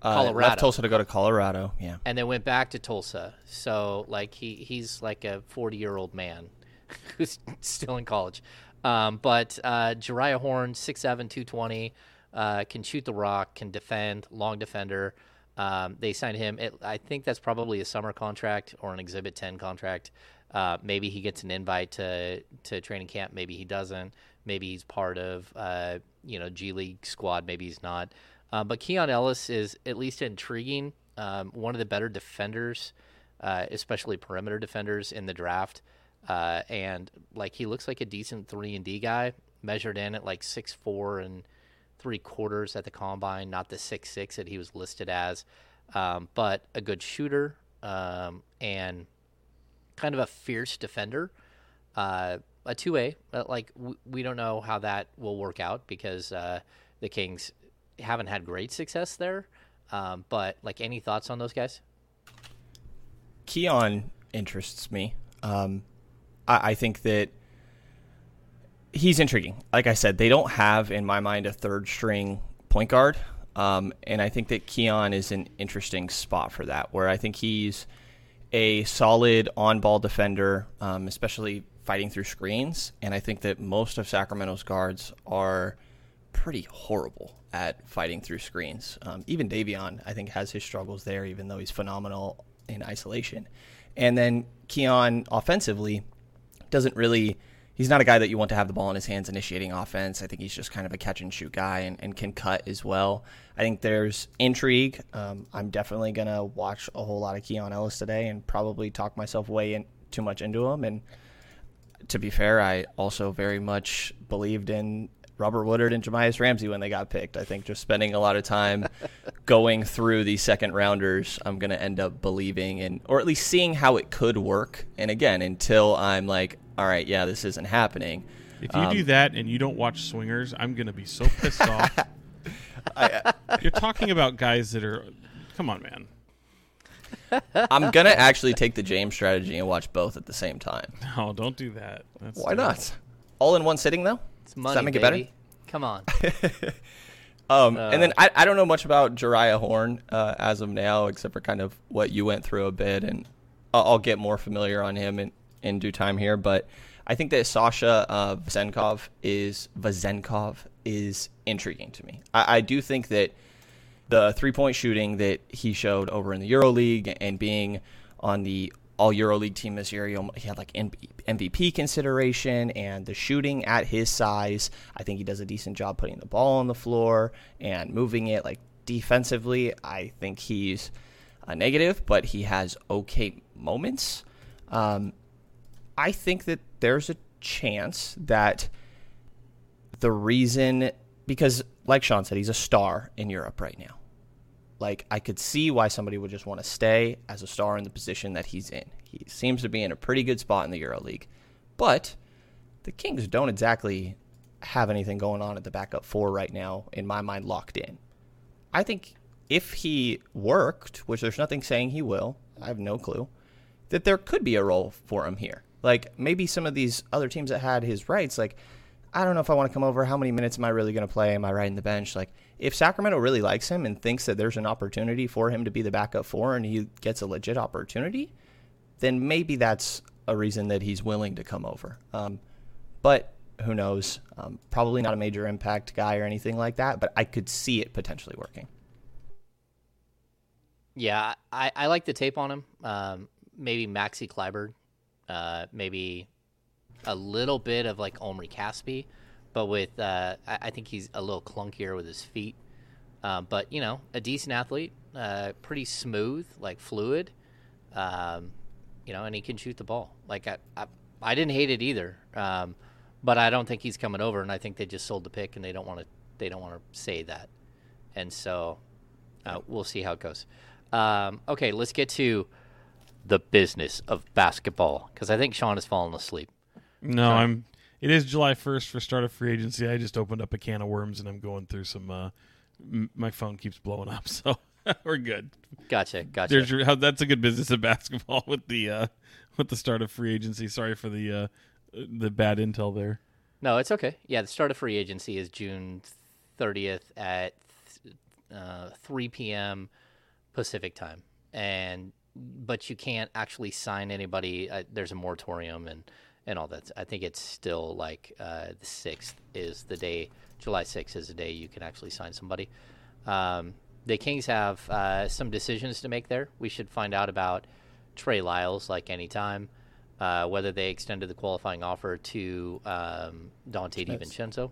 Speaker 5: Colorado.
Speaker 6: Left Tulsa to go to Colorado. Yeah.
Speaker 5: And then went back to Tulsa. So like he he's like a forty year old man who's still in college. Um, but uh, Jeriah Horne, 6'7", 220, uh, can shoot the rock, can defend, long defender. Um, they signed him. It, I think that's probably a summer contract or an Exhibit 10 contract. Uh, maybe he gets an invite to, to training camp. Maybe he doesn't. Maybe he's part of uh, you know G League squad. Maybe he's not. Uh, but Keon Ellis is at least intriguing. Um, one of the better defenders, uh, especially perimeter defenders in the draft. Uh, and like he looks like a decent three and D guy, measured in at like six four and three quarters at the combine, not the six six that he was listed as, um, but a good shooter um, and kind of a fierce defender. Uh, a two A, like we don't know how that will work out because uh, the Kings haven't had great success there. Um, but like, any thoughts on those guys?
Speaker 6: Keon interests me. Um, I, I think that he's intriguing. Like I said, they don't have, in my mind, a third string point guard. Um, and I think that Keon is an interesting spot for that, where I think he's a solid on ball defender, um, especially fighting through screens. And I think that most of Sacramento's guards are pretty horrible at fighting through screens. Um, even Davion, I think, has his struggles there, even though he's phenomenal in isolation. And then Keon offensively doesn't really. He's not a guy that you want to have the ball in his hands initiating offense. I think he's just kind of a catch and shoot guy and, and can cut as well. I think there's intrigue. Um, I'm definitely going to watch a whole lot of Keon Ellis today and probably talk myself way in, too much into him. And to be fair, I also very much believed in Robert Woodard and Jahmi'us Ramsey when they got picked. I think just spending a lot of time going through these second rounders, I'm going to end up believing in, or at least seeing how it could work. And again, until I'm like, all right, yeah, this isn't happening.
Speaker 7: If you
Speaker 6: Um,
Speaker 7: do that and you don't watch Swingers, I'm gonna be so pissed off. You're talking about guys that are. Come on, man.
Speaker 6: I'm going to actually take the James strategy and watch both at the same time.
Speaker 7: No, don't do that. That's
Speaker 6: Why
Speaker 7: terrible.
Speaker 6: not? All in one sitting, though?
Speaker 5: It's
Speaker 6: Does
Speaker 5: money,
Speaker 6: that make it better?
Speaker 5: Come on.
Speaker 6: Um, and then I, I don't know much about Jeriah Horne uh, as of now, except for kind of what you went through a bit, and I'll, I'll get more familiar on him in, in due time here. But I think that Sasha uh, Vezenkov is Vezenkov is intriguing to me. I, I do think that the three point shooting that he showed over in the EuroLeague and being on the all EuroLeague team this year, he had like MVP consideration and the shooting at his size. I think he does a decent job putting the ball on the floor and moving it like defensively. I think he's a negative, but he has okay moments. Um, I think that there's a chance that the reason because like Sean said, he's a star in Europe right now. Like I could see why somebody would just want to stay as a star in the position that he's in. He seems to be in a pretty good spot in the EuroLeague. But the Kings don't exactly have anything going on at the backup four right now, in my mind, locked in. I think if he worked, which there's nothing saying he will, I have no clue. that there could be a role for him here. Like maybe some of these other teams that had his rights, like I don't know if I want to come over. How many minutes am I really going to play? Am I riding the bench? Like if Sacramento really likes him and thinks that there's an opportunity for him to be the backup four and he gets a legit opportunity, then maybe that's a reason that he's willing to come over. Um, but who knows? Um, probably not a major impact guy or anything like that, but I could see it potentially working.
Speaker 5: Yeah, I, I like the tape on him. Um, maybe Maxi Kleber, uh, maybe a little bit of like Omri Caspi, but with uh, I, I, think he's a little clunkier with his feet. Um, but you know, a decent athlete, uh, pretty smooth, like fluid. Um, you know, and he can shoot the ball. Like I, I, I didn't hate it either. Um, but I don't think he's coming over, and I think they just sold the pick, and they don't want to. They don't want to say that, and so uh, we'll see how it goes. Um, okay, let's get to the business of basketball because I think Sean has fallen asleep.
Speaker 7: No, I'm. It is July 1st for start of free agency. I just opened up a can of worms and I'm going through some. Uh, m- my phone keeps blowing up, so we're good.
Speaker 5: Gotcha, gotcha.
Speaker 7: There's your, how, that's a good business of basketball with the uh, with the start of free agency. Sorry for the uh, the bad intel there.
Speaker 5: No, it's okay. Yeah, the start of free agency is June 30th at uh, 3 p.m. Pacific time, and but you can't actually sign anybody. Uh, there's a moratorium and and all that. I think it's still like uh, the sixth is the day. July 6th is the day you can actually sign somebody. Um, the Kings have uh, some decisions to make there. We should find out about Trey Lyles like anytime uh, whether they extended the qualifying offer to um, Donte DiVincenzo.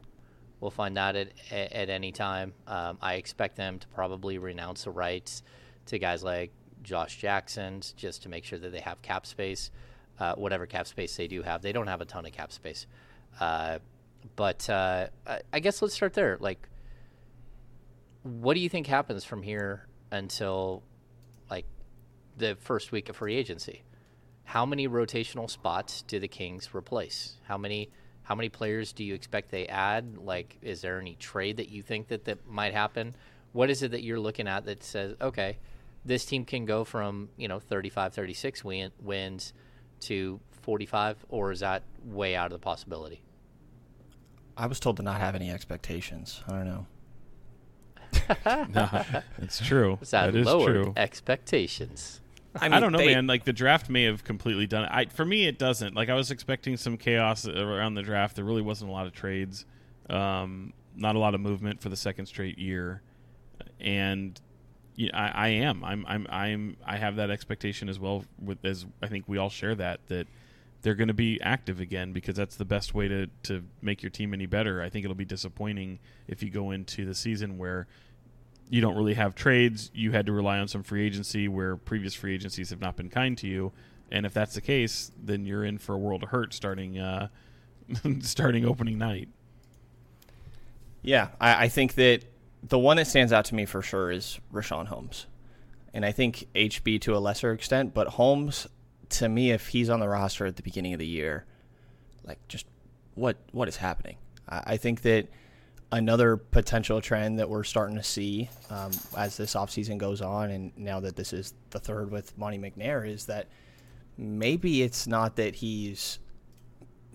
Speaker 5: We'll find out at, at any time. Um, I expect them to probably renounce the rights to guys like Josh Jackson's just to make sure that they have cap space, uh, whatever cap space they do have. They don't have a ton of cap space. Uh, but uh, I guess let's start there. Like, what do you think happens from here until like the first week of free agency? how many rotational spots do the Kings replace? How many how many players do you expect they add? Like, is there any trade that you think that that might happen? What is it that you're looking at that says, okay, this team can go from you know 35, 36 win, wins to 45, or is that way out of the possibility?
Speaker 6: I was told to not have any expectations. I don't know.
Speaker 7: no, it's true.
Speaker 5: that, that is true. Expectations.
Speaker 7: I, mean, I don't know, they, man. Like the draft may have completely done it. I, for me, it doesn't. Like I was expecting some chaos around the draft. There really wasn't a lot of trades, um, not a lot of movement for the second straight year, and know, I, I, am. I'm. I'm. I'm. I have that expectation as well. With as I think we all share that that they're going to be active again because that's the best way to to make your team any better. I think it'll be disappointing if you go into the season where you don't really have trades. You had to rely on some free agency where previous free agencies have not been kind to you. And if that's the case, then you're in for a world of hurt starting uh, starting opening night.
Speaker 6: Yeah, I, I, think that the one that stands out to me for sure is Richaun Holmes, and I think HB to a lesser extent. But Holmes, to me, if he's on the roster at the beginning of the year, like just what what is happening? I, I think that another potential trend that we're starting to see um, as this offseason goes on, and now that this is the third with Monte McNair, is that maybe it's not that he's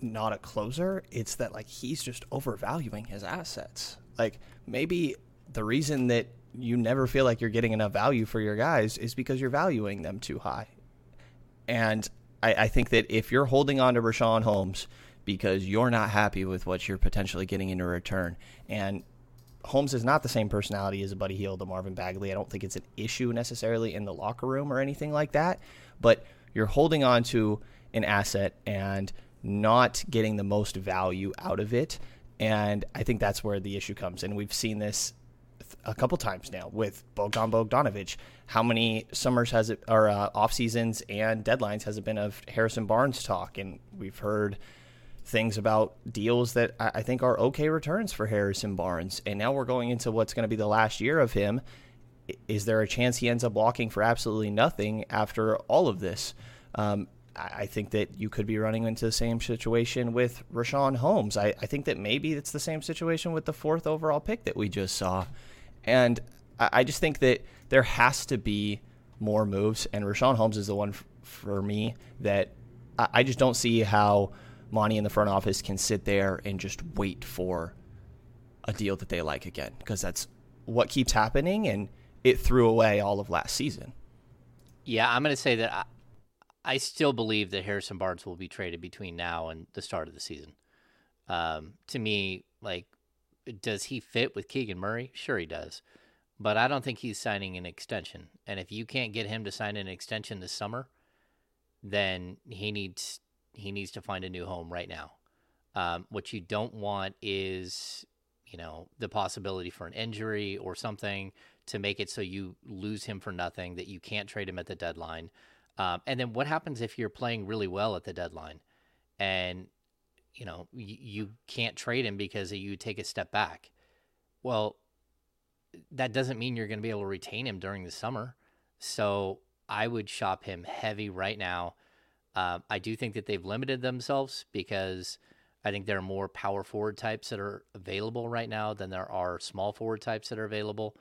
Speaker 6: not a closer, it's that like he's just overvaluing his assets. Like maybe the reason that you never feel like you're getting enough value for your guys is because you're valuing them too high. And I, I think that if you're holding on to Richaun Holmes, because you're not happy with what you're potentially getting in return. And Holmes is not the same personality as a Buddy Hield, a Marvin Bagley. I don't think it's an issue necessarily in the locker room or anything like that. But you're holding on to an asset and not getting the most value out of it. And I think that's where the issue comes. And we've seen this a couple times now with Bogdan Bogdanovich. How many summers has it, or uh, off seasons and deadlines has it been of Harrison Barnes talk? And we've heard things about deals that I think are okay returns for Harrison Barnes. And now we're going into what's going to be the last year of him. Is there a chance he ends up walking for absolutely nothing after all of this? Um, I think that you could be running into the same situation with Richaun Holmes. I, I, think that maybe it's the same situation with the fourth overall pick that we just saw. And I, just think that there has to be more moves, and Richaun Holmes is the one for me that I, I just don't see how Monte in the front office can sit there and just wait for a deal that they like again because that's what keeps happening and it threw away all of last season.
Speaker 5: Yeah, I'm going to say that I, I still believe that Harrison Barnes will be traded between now and the start of the season. Um, to me, like, does he fit with Keegan Murray? Sure, he does. But I don't think he's signing an extension. And if you can't get him to sign an extension this summer, then he needs he needs to find a new home right now. Um, what you don't want is, you know, the possibility for an injury or something to make it so you lose him for nothing, that you can't trade him at the deadline. Um, and then what happens if you're playing really well at the deadline and, you know, you, you can't trade him because you take a step back? Well, that doesn't mean you're going to be able to retain him during the summer. So I would shop him heavy right now. Um, I do think that they've limited themselves because I think there are more power forward types that are available right now than there are small forward types that are available.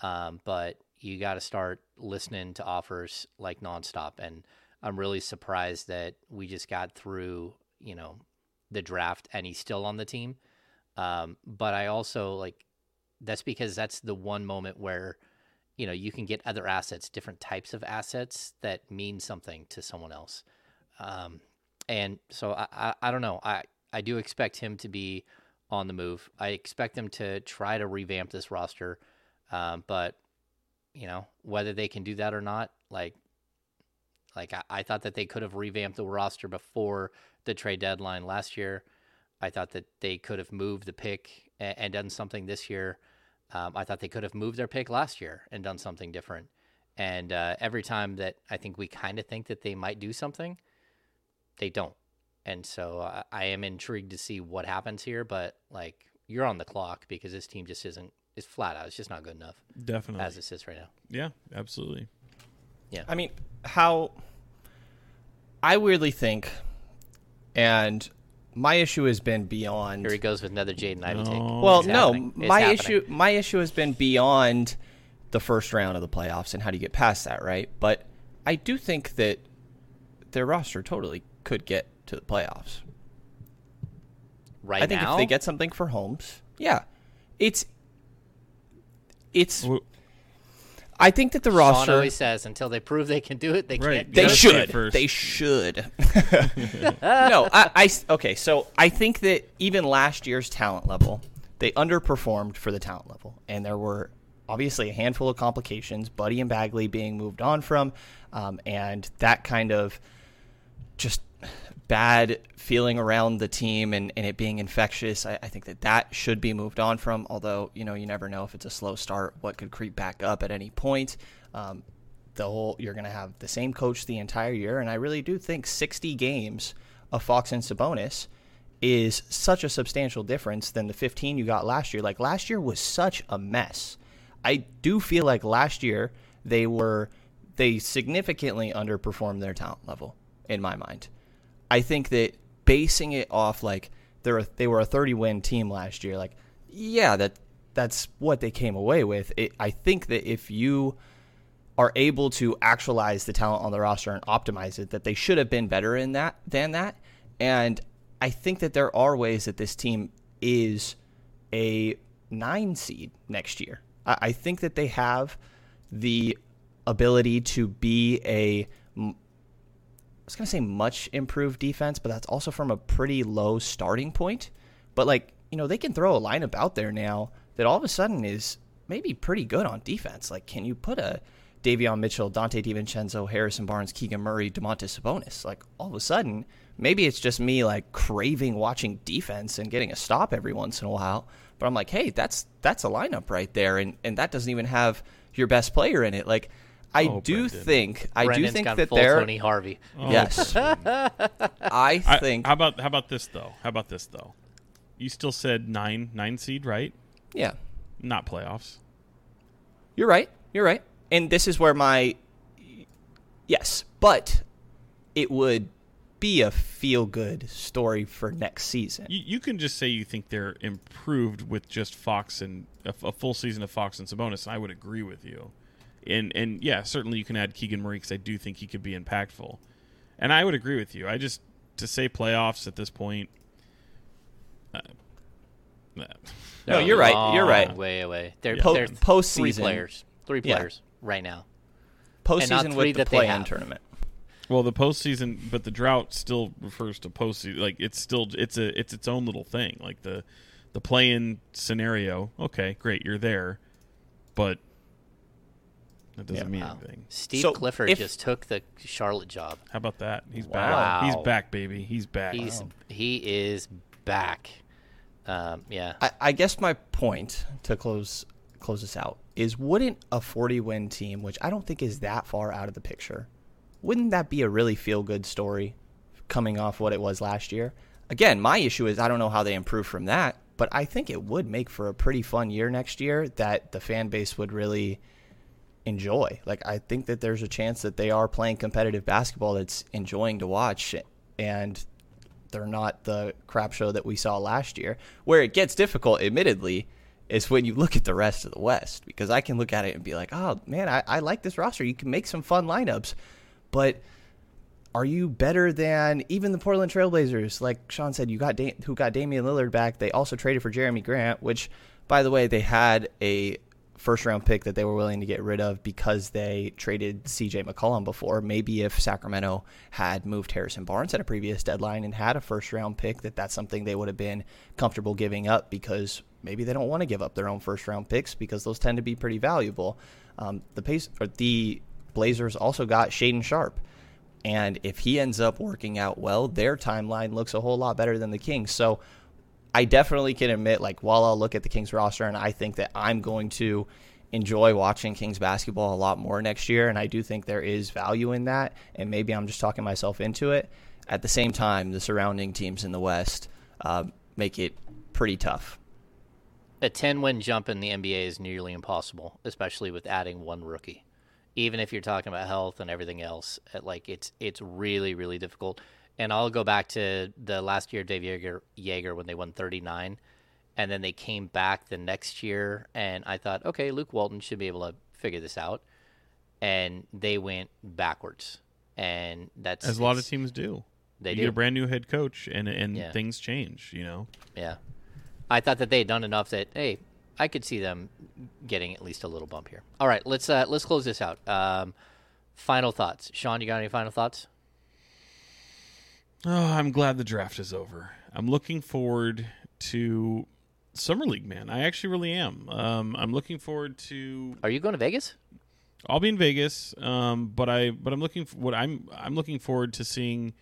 Speaker 5: Um, but you got to start listening to offers like nonstop. And I'm really surprised that we just got through, you know, the draft and he's still on the team. Um, but I also like that's because that's the one moment where you know you can get other assets different types of assets that mean something to someone else. Um, and so I, I, I don't know. I i do expect him to be on the move. I expect them to try to revamp this roster. Um, but you know whether they can do that or not like like I, I thought that they could have revamped the roster before the trade deadline last year i thought that they could have moved the pick and, and done something this year um, I thought they could have moved their pick last year and done something different. And uh, every time that I think we kind of think that they might do something, they don't. And so uh, I am intrigued to see what happens here. But like you're on the clock because this team just isn't is flat out. It's just not good enough.
Speaker 7: Definitely
Speaker 5: as it sits right now.
Speaker 7: Yeah, absolutely.
Speaker 5: Yeah.
Speaker 6: I mean, how I weirdly think, and my issue has been beyond.
Speaker 5: Here he goes with another Jaden Ivey take. Oh.
Speaker 6: Well,
Speaker 5: It's
Speaker 6: no,
Speaker 5: happening. It's
Speaker 6: my issue my issue has been beyond the first round of the playoffs and how do you get past that, right? But I do think that their roster totally could get to the playoffs.
Speaker 5: right
Speaker 6: I think
Speaker 5: now.
Speaker 6: if they get something for Holmes, yeah, it's it's.
Speaker 7: W-
Speaker 6: I think that the
Speaker 5: Sean
Speaker 6: roster
Speaker 5: always says until they prove they can do it, they
Speaker 7: Right.
Speaker 5: can't.
Speaker 6: they
Speaker 5: do
Speaker 7: gotta
Speaker 5: it.
Speaker 7: see
Speaker 6: should.
Speaker 7: first.
Speaker 6: They should. no, I okay. So I think that even last year's talent level, they underperformed for the talent level, and there were obviously a handful of complications. Buddy and Bagley being moved on from, um, and that kind of just bad feeling around the team and, and it being infectious. I, I think that that should be moved on from. Although you know you never know if it's a slow start, what could creep back up at any point. Um, the whole you're going to have the same coach the entire year, and I really do think 60 games of Fox and Sabonis is such a substantial difference than the 15 you got last year. Like last year was such a mess. I do feel like last year they were they significantly underperformed their talent level in my mind. I think that basing it off like they're a, they were a 30 win team last year, like yeah, that that's what they came away with. It, I think that if you are able to actualize the talent on the roster and optimize it, that they should have been better in that than that. And I think that there are ways that this team is a nine seed next year. I, I think that they have the ability to be a I was gonna say much improved defense, but that's also from a pretty low starting point. But like you know, they can throw a lineup out there now that all of a sudden is maybe pretty good on defense. Like, can you put a Davion Mitchell, Donte DiVincenzo, Harrison Barnes, Keegan Murray, Domantas Sabonis? Like, all of a sudden, maybe it's just me like craving watching defense and getting a stop every once in a while. But I'm like, hey, that's that's a lineup right there, and and that doesn't even have your best player in it. Like, I
Speaker 7: Oh,
Speaker 6: do
Speaker 7: Brenden.
Speaker 6: think I
Speaker 5: Brendan's
Speaker 6: do think that
Speaker 5: full
Speaker 6: they're
Speaker 5: Tony Harvey. Oh.
Speaker 6: yes. I
Speaker 7: I,
Speaker 6: think
Speaker 7: how about how about this though? How about this though? You still said nine nine seed, right?
Speaker 6: yeah.
Speaker 7: Not playoffs.
Speaker 6: You're right. You're right. And this is where my yes, but it would be a feel good story for next season.
Speaker 7: You, you can just say you think they're improved with just Fox and a, a full season of Fox and Sabonis. And I would agree with you. And and yeah, certainly you can add Keegan Murray because I do think he could be impactful. And I would agree with you. I just to say playoffs at this point. Uh,
Speaker 6: No, you're right. You're right.
Speaker 5: Way away. They're,
Speaker 6: Po-
Speaker 5: they're three
Speaker 6: postseason.
Speaker 5: players. Three
Speaker 6: Yeah.
Speaker 5: players right now.
Speaker 6: Postseason
Speaker 5: not
Speaker 6: with the play-in tournament.
Speaker 7: Well, the postseason, but the drought still refers to postseason. Like it's still it's a it's its own little thing. Like the the play-in scenario. Okay, great, you're there, but that doesn't
Speaker 6: Yeah.
Speaker 7: mean
Speaker 5: Wow.
Speaker 7: anything.
Speaker 5: Steve
Speaker 6: So,
Speaker 5: Clifford
Speaker 6: if-
Speaker 5: just took the Charlotte job.
Speaker 7: How about that? He's
Speaker 5: Wow.
Speaker 7: back. He's back, baby. He's back.
Speaker 5: He's he is back. Um, yeah.
Speaker 6: I, I guess my point to close close this out is wouldn't a 40 win team, which I don't think is that far out of the picture, wouldn't that be a really feel good story coming off what it was last year? Again, my issue is I don't know how they improve from that, but I think it would make for a pretty fun year next year that the fan base would really enjoy. Like I think that there's a chance that they are playing competitive basketball that's enjoying to watch and they're not the crap show that we saw last year. Where it gets difficult, admittedly, is when you look at the rest of the West because I can look at it and be like, oh man, I, I like this roster. You can make some fun lineups, but are you better than even the Portland Trailblazers? Like Sean said, you got da- who got Damian Lillard back. They also traded for Jerami Grant, which, by the way, they had a first round pick that they were willing to get rid of because they traded CJ McCollum before. Maybe if Sacramento had moved Harrison Barnes at a previous deadline and had a first round pick, that that's something they would have been comfortable giving up because maybe they don't want to give up their own first round picks because those tend to be pretty valuable. Um, the pace, or the Blazers also got Shaedon Sharpe. And if he ends up working out well, their timeline looks a whole lot better than the Kings. So I definitely can admit, like, while I'll look at the Kings roster and I think that I'm going to enjoy watching Kings basketball a lot more next year, and I do think there is value in that, and maybe I'm just talking myself into it. At the same time, the surrounding teams in the West uh, make it pretty tough.
Speaker 5: a 10 win jump in the NBA is nearly impossible, especially with adding one rookie. Even if you're talking about health and everything else, like it's it's really really difficult. And I'll go back to the last year Dave Joerger, Joerger when they won 39 and then they came back the next year and I thought, "Okay, Luke Walton should be able to figure this out." And they went backwards. And that's
Speaker 7: As a lot of teams do.
Speaker 5: They
Speaker 7: you
Speaker 5: do.
Speaker 7: get a brand new head coach, and and
Speaker 5: Yeah.
Speaker 7: things change. You know.
Speaker 5: Yeah. I thought that they had done enough that hey, I could see them getting at least a little bump here. All right, let's uh, let's close this out. Um, final thoughts, Sean. You got any final thoughts?
Speaker 7: Oh, I'm glad the draft is over. I'm looking forward to summer league, man. I actually really am. Um, I'm looking forward to.
Speaker 5: Are you going to Vegas?
Speaker 7: I'll be in Vegas, um, but I but I'm looking for what I'm I'm looking forward to seeing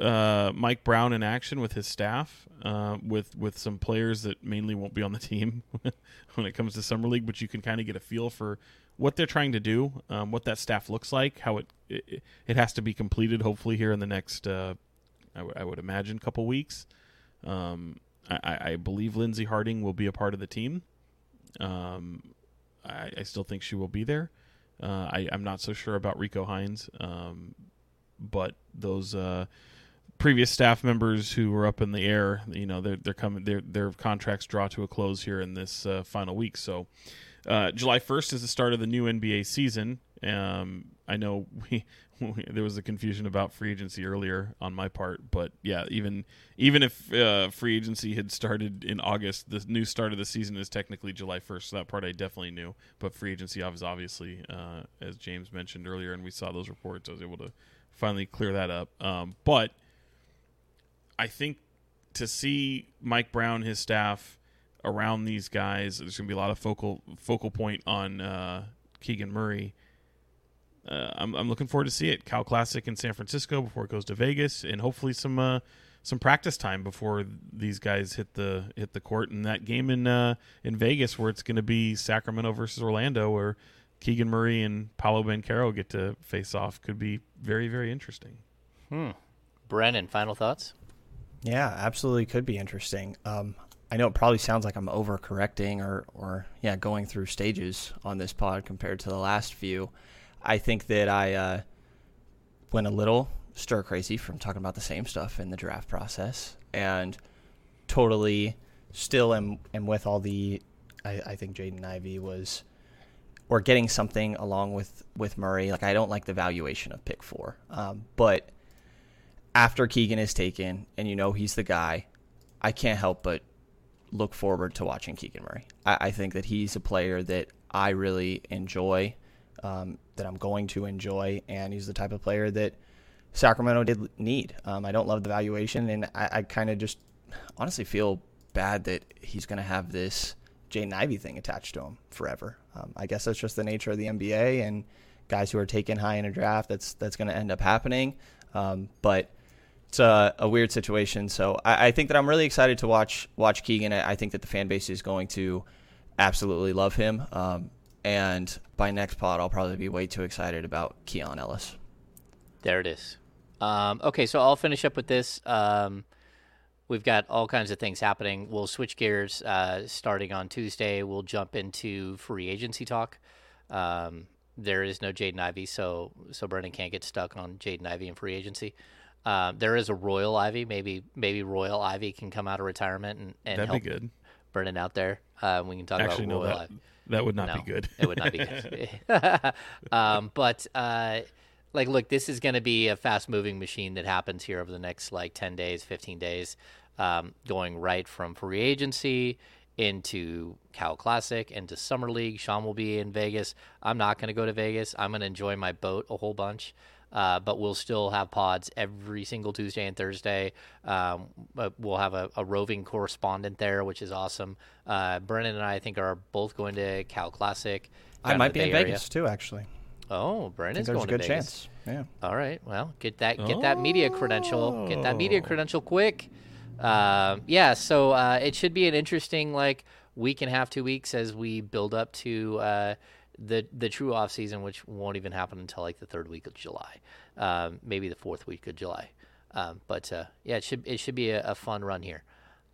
Speaker 7: uh, Mike Brown in action with his staff, uh, with with some players that mainly won't be on the team when it comes to summer league, but you can kind of get a feel for what they're trying to do, um, what that staff looks like, how it, it it has to be completed. Hopefully, here in the next, uh, I, w- I would imagine, couple weeks. Um, I, I believe Lindsey Harding will be a part of the team. Um, I, I still think she will be there. Uh, I, I'm not so sure about Rico Hines, um, but those uh, previous staff members who were up in the air, you know, they're they're coming. Their their contracts draw to a close here in this uh, final week. So, uh, July 1st is the start of the new NBA season. Um, I know we, we there was a confusion about free agency earlier on my part, but yeah, even even if uh, free agency had started in August, the new start of the season is technically July 1st. So that part I definitely knew. But free agency was obviously, uh, as James mentioned earlier, and we saw those reports, I was able to finally clear that up. Um, but I think to see Mike Brown, his staff around these guys, there's going to be a lot of focal focal point on uh, Keegan Murray. Uh, I'm, I'm looking forward to see it. Cal Classic in San Francisco before it goes to Vegas, and hopefully some uh, some practice time before these guys hit the hit the court. And that game in uh, in Vegas, where it's going to be Sacramento versus Orlando, where Keegan Murray and Paolo Banchero get to face off, could be very very interesting.
Speaker 5: Hmm. Brenden, final thoughts?
Speaker 6: Yeah, absolutely could be interesting. Um, I know it probably sounds like I'm overcorrecting or, or yeah, going through stages on this pod compared to the last few. I think that I uh, went a little stir crazy from talking about the same stuff in the draft process and totally still am, am with all the. I, I think Jaden Ivey was or getting something along with with Murray. Like I don't like the valuation of pick four, um, but after Keegan is taken and you know he's the guy, I can't help but look forward to watching Keegan Murray. I, I think that he's a player that I really enjoy, um, that I'm going to enjoy, and he's the type of player that Sacramento did need. Um, I don't love the valuation, and I, I kind of just honestly feel bad that he's going to have this Jaden Ivey thing attached to him forever. Um, I guess that's just the nature of the NBA and guys who are taken high in a draft. That's that's going to end up happening. Um, but it's a, a, weird situation. So I, I, think that I'm really excited to watch watch Keegan. I, I, think that the fan base is going to absolutely love him. Um, and by next pod, I'll probably be way too excited about Keon Ellis.
Speaker 5: There it is. Um, okay, so I'll finish up with this. Um, we've got all kinds of things happening. We'll switch gears uh, starting on Tuesday. We'll jump into free agency talk. Um, there is no Jaden Ivey, so so Brenden can't get stuck on Jaden Ivey and free agency. Um, there is a Royal Ivey. Maybe maybe Royal Ivey can come out of retirement and, and
Speaker 7: That'd
Speaker 5: help
Speaker 7: be good.
Speaker 5: Brenden out there. Uh, we can talk
Speaker 7: Actually,
Speaker 5: about
Speaker 7: no,
Speaker 5: Royal
Speaker 7: that,
Speaker 5: Ivey.
Speaker 7: That would not
Speaker 5: No,
Speaker 7: be good.
Speaker 5: it would not be good. um, but uh, like, look, this is going to be a fast moving machine that happens here over the next like ten days, fifteen days, um, going right from free agency into Cal Classic into Summer League. Sean will be in Vegas. I'm not going to go to Vegas. I'm going to enjoy my boat a whole bunch. Uh, but we'll still have pods every single Tuesday and Thursday. Um, we'll have a, a roving correspondent there, which is awesome. Uh, Brenden and I, I think, are both going to Cal Classic.
Speaker 6: I might be in
Speaker 5: Bay
Speaker 6: Vegas
Speaker 5: Area.
Speaker 6: too, actually.
Speaker 5: Oh, Brenden's
Speaker 6: think there's
Speaker 5: going
Speaker 6: a good
Speaker 5: to Vegas.
Speaker 6: chance. Yeah.
Speaker 5: All right. Well, get that get that media credential. Get that media credential quick. Um, yeah. So uh, it should be an interesting like week and a half, two weeks as we build up to uh, the the true off season, which won't even happen until like the third week of July, um, maybe the fourth week of July. Um, but uh, yeah, it should it should be a, a fun run here.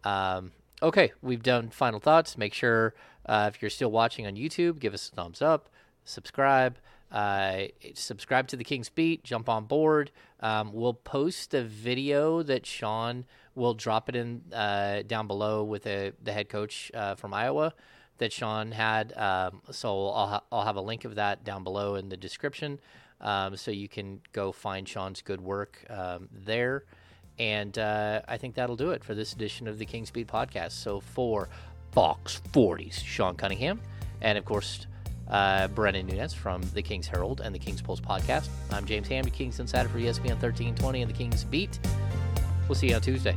Speaker 5: Um, okay, we've done final thoughts. Make sure uh, if you're still watching on YouTube, give us a thumbs up, subscribe. Uh, subscribe to the Kings Beat. Jump on board. Um, we'll post a video that Sean will drop it in uh, down below with a, the head coach uh, from Iowa that Sean had. Um, so I'll ha- I'll have a link of that down below in the description, um, so you can go find Sean's good work um, there. And uh, I think that'll do it for this edition of the Kings Beat podcast. So for Fox 40s, Sean Cunningham, and of course uh, Brenden Nunes from the Kings Herald and the Kings Pulse podcast. I'm James Ham, your King's Insider for ESPN 1320 and the Kings Beat. We'll see you on Tuesday.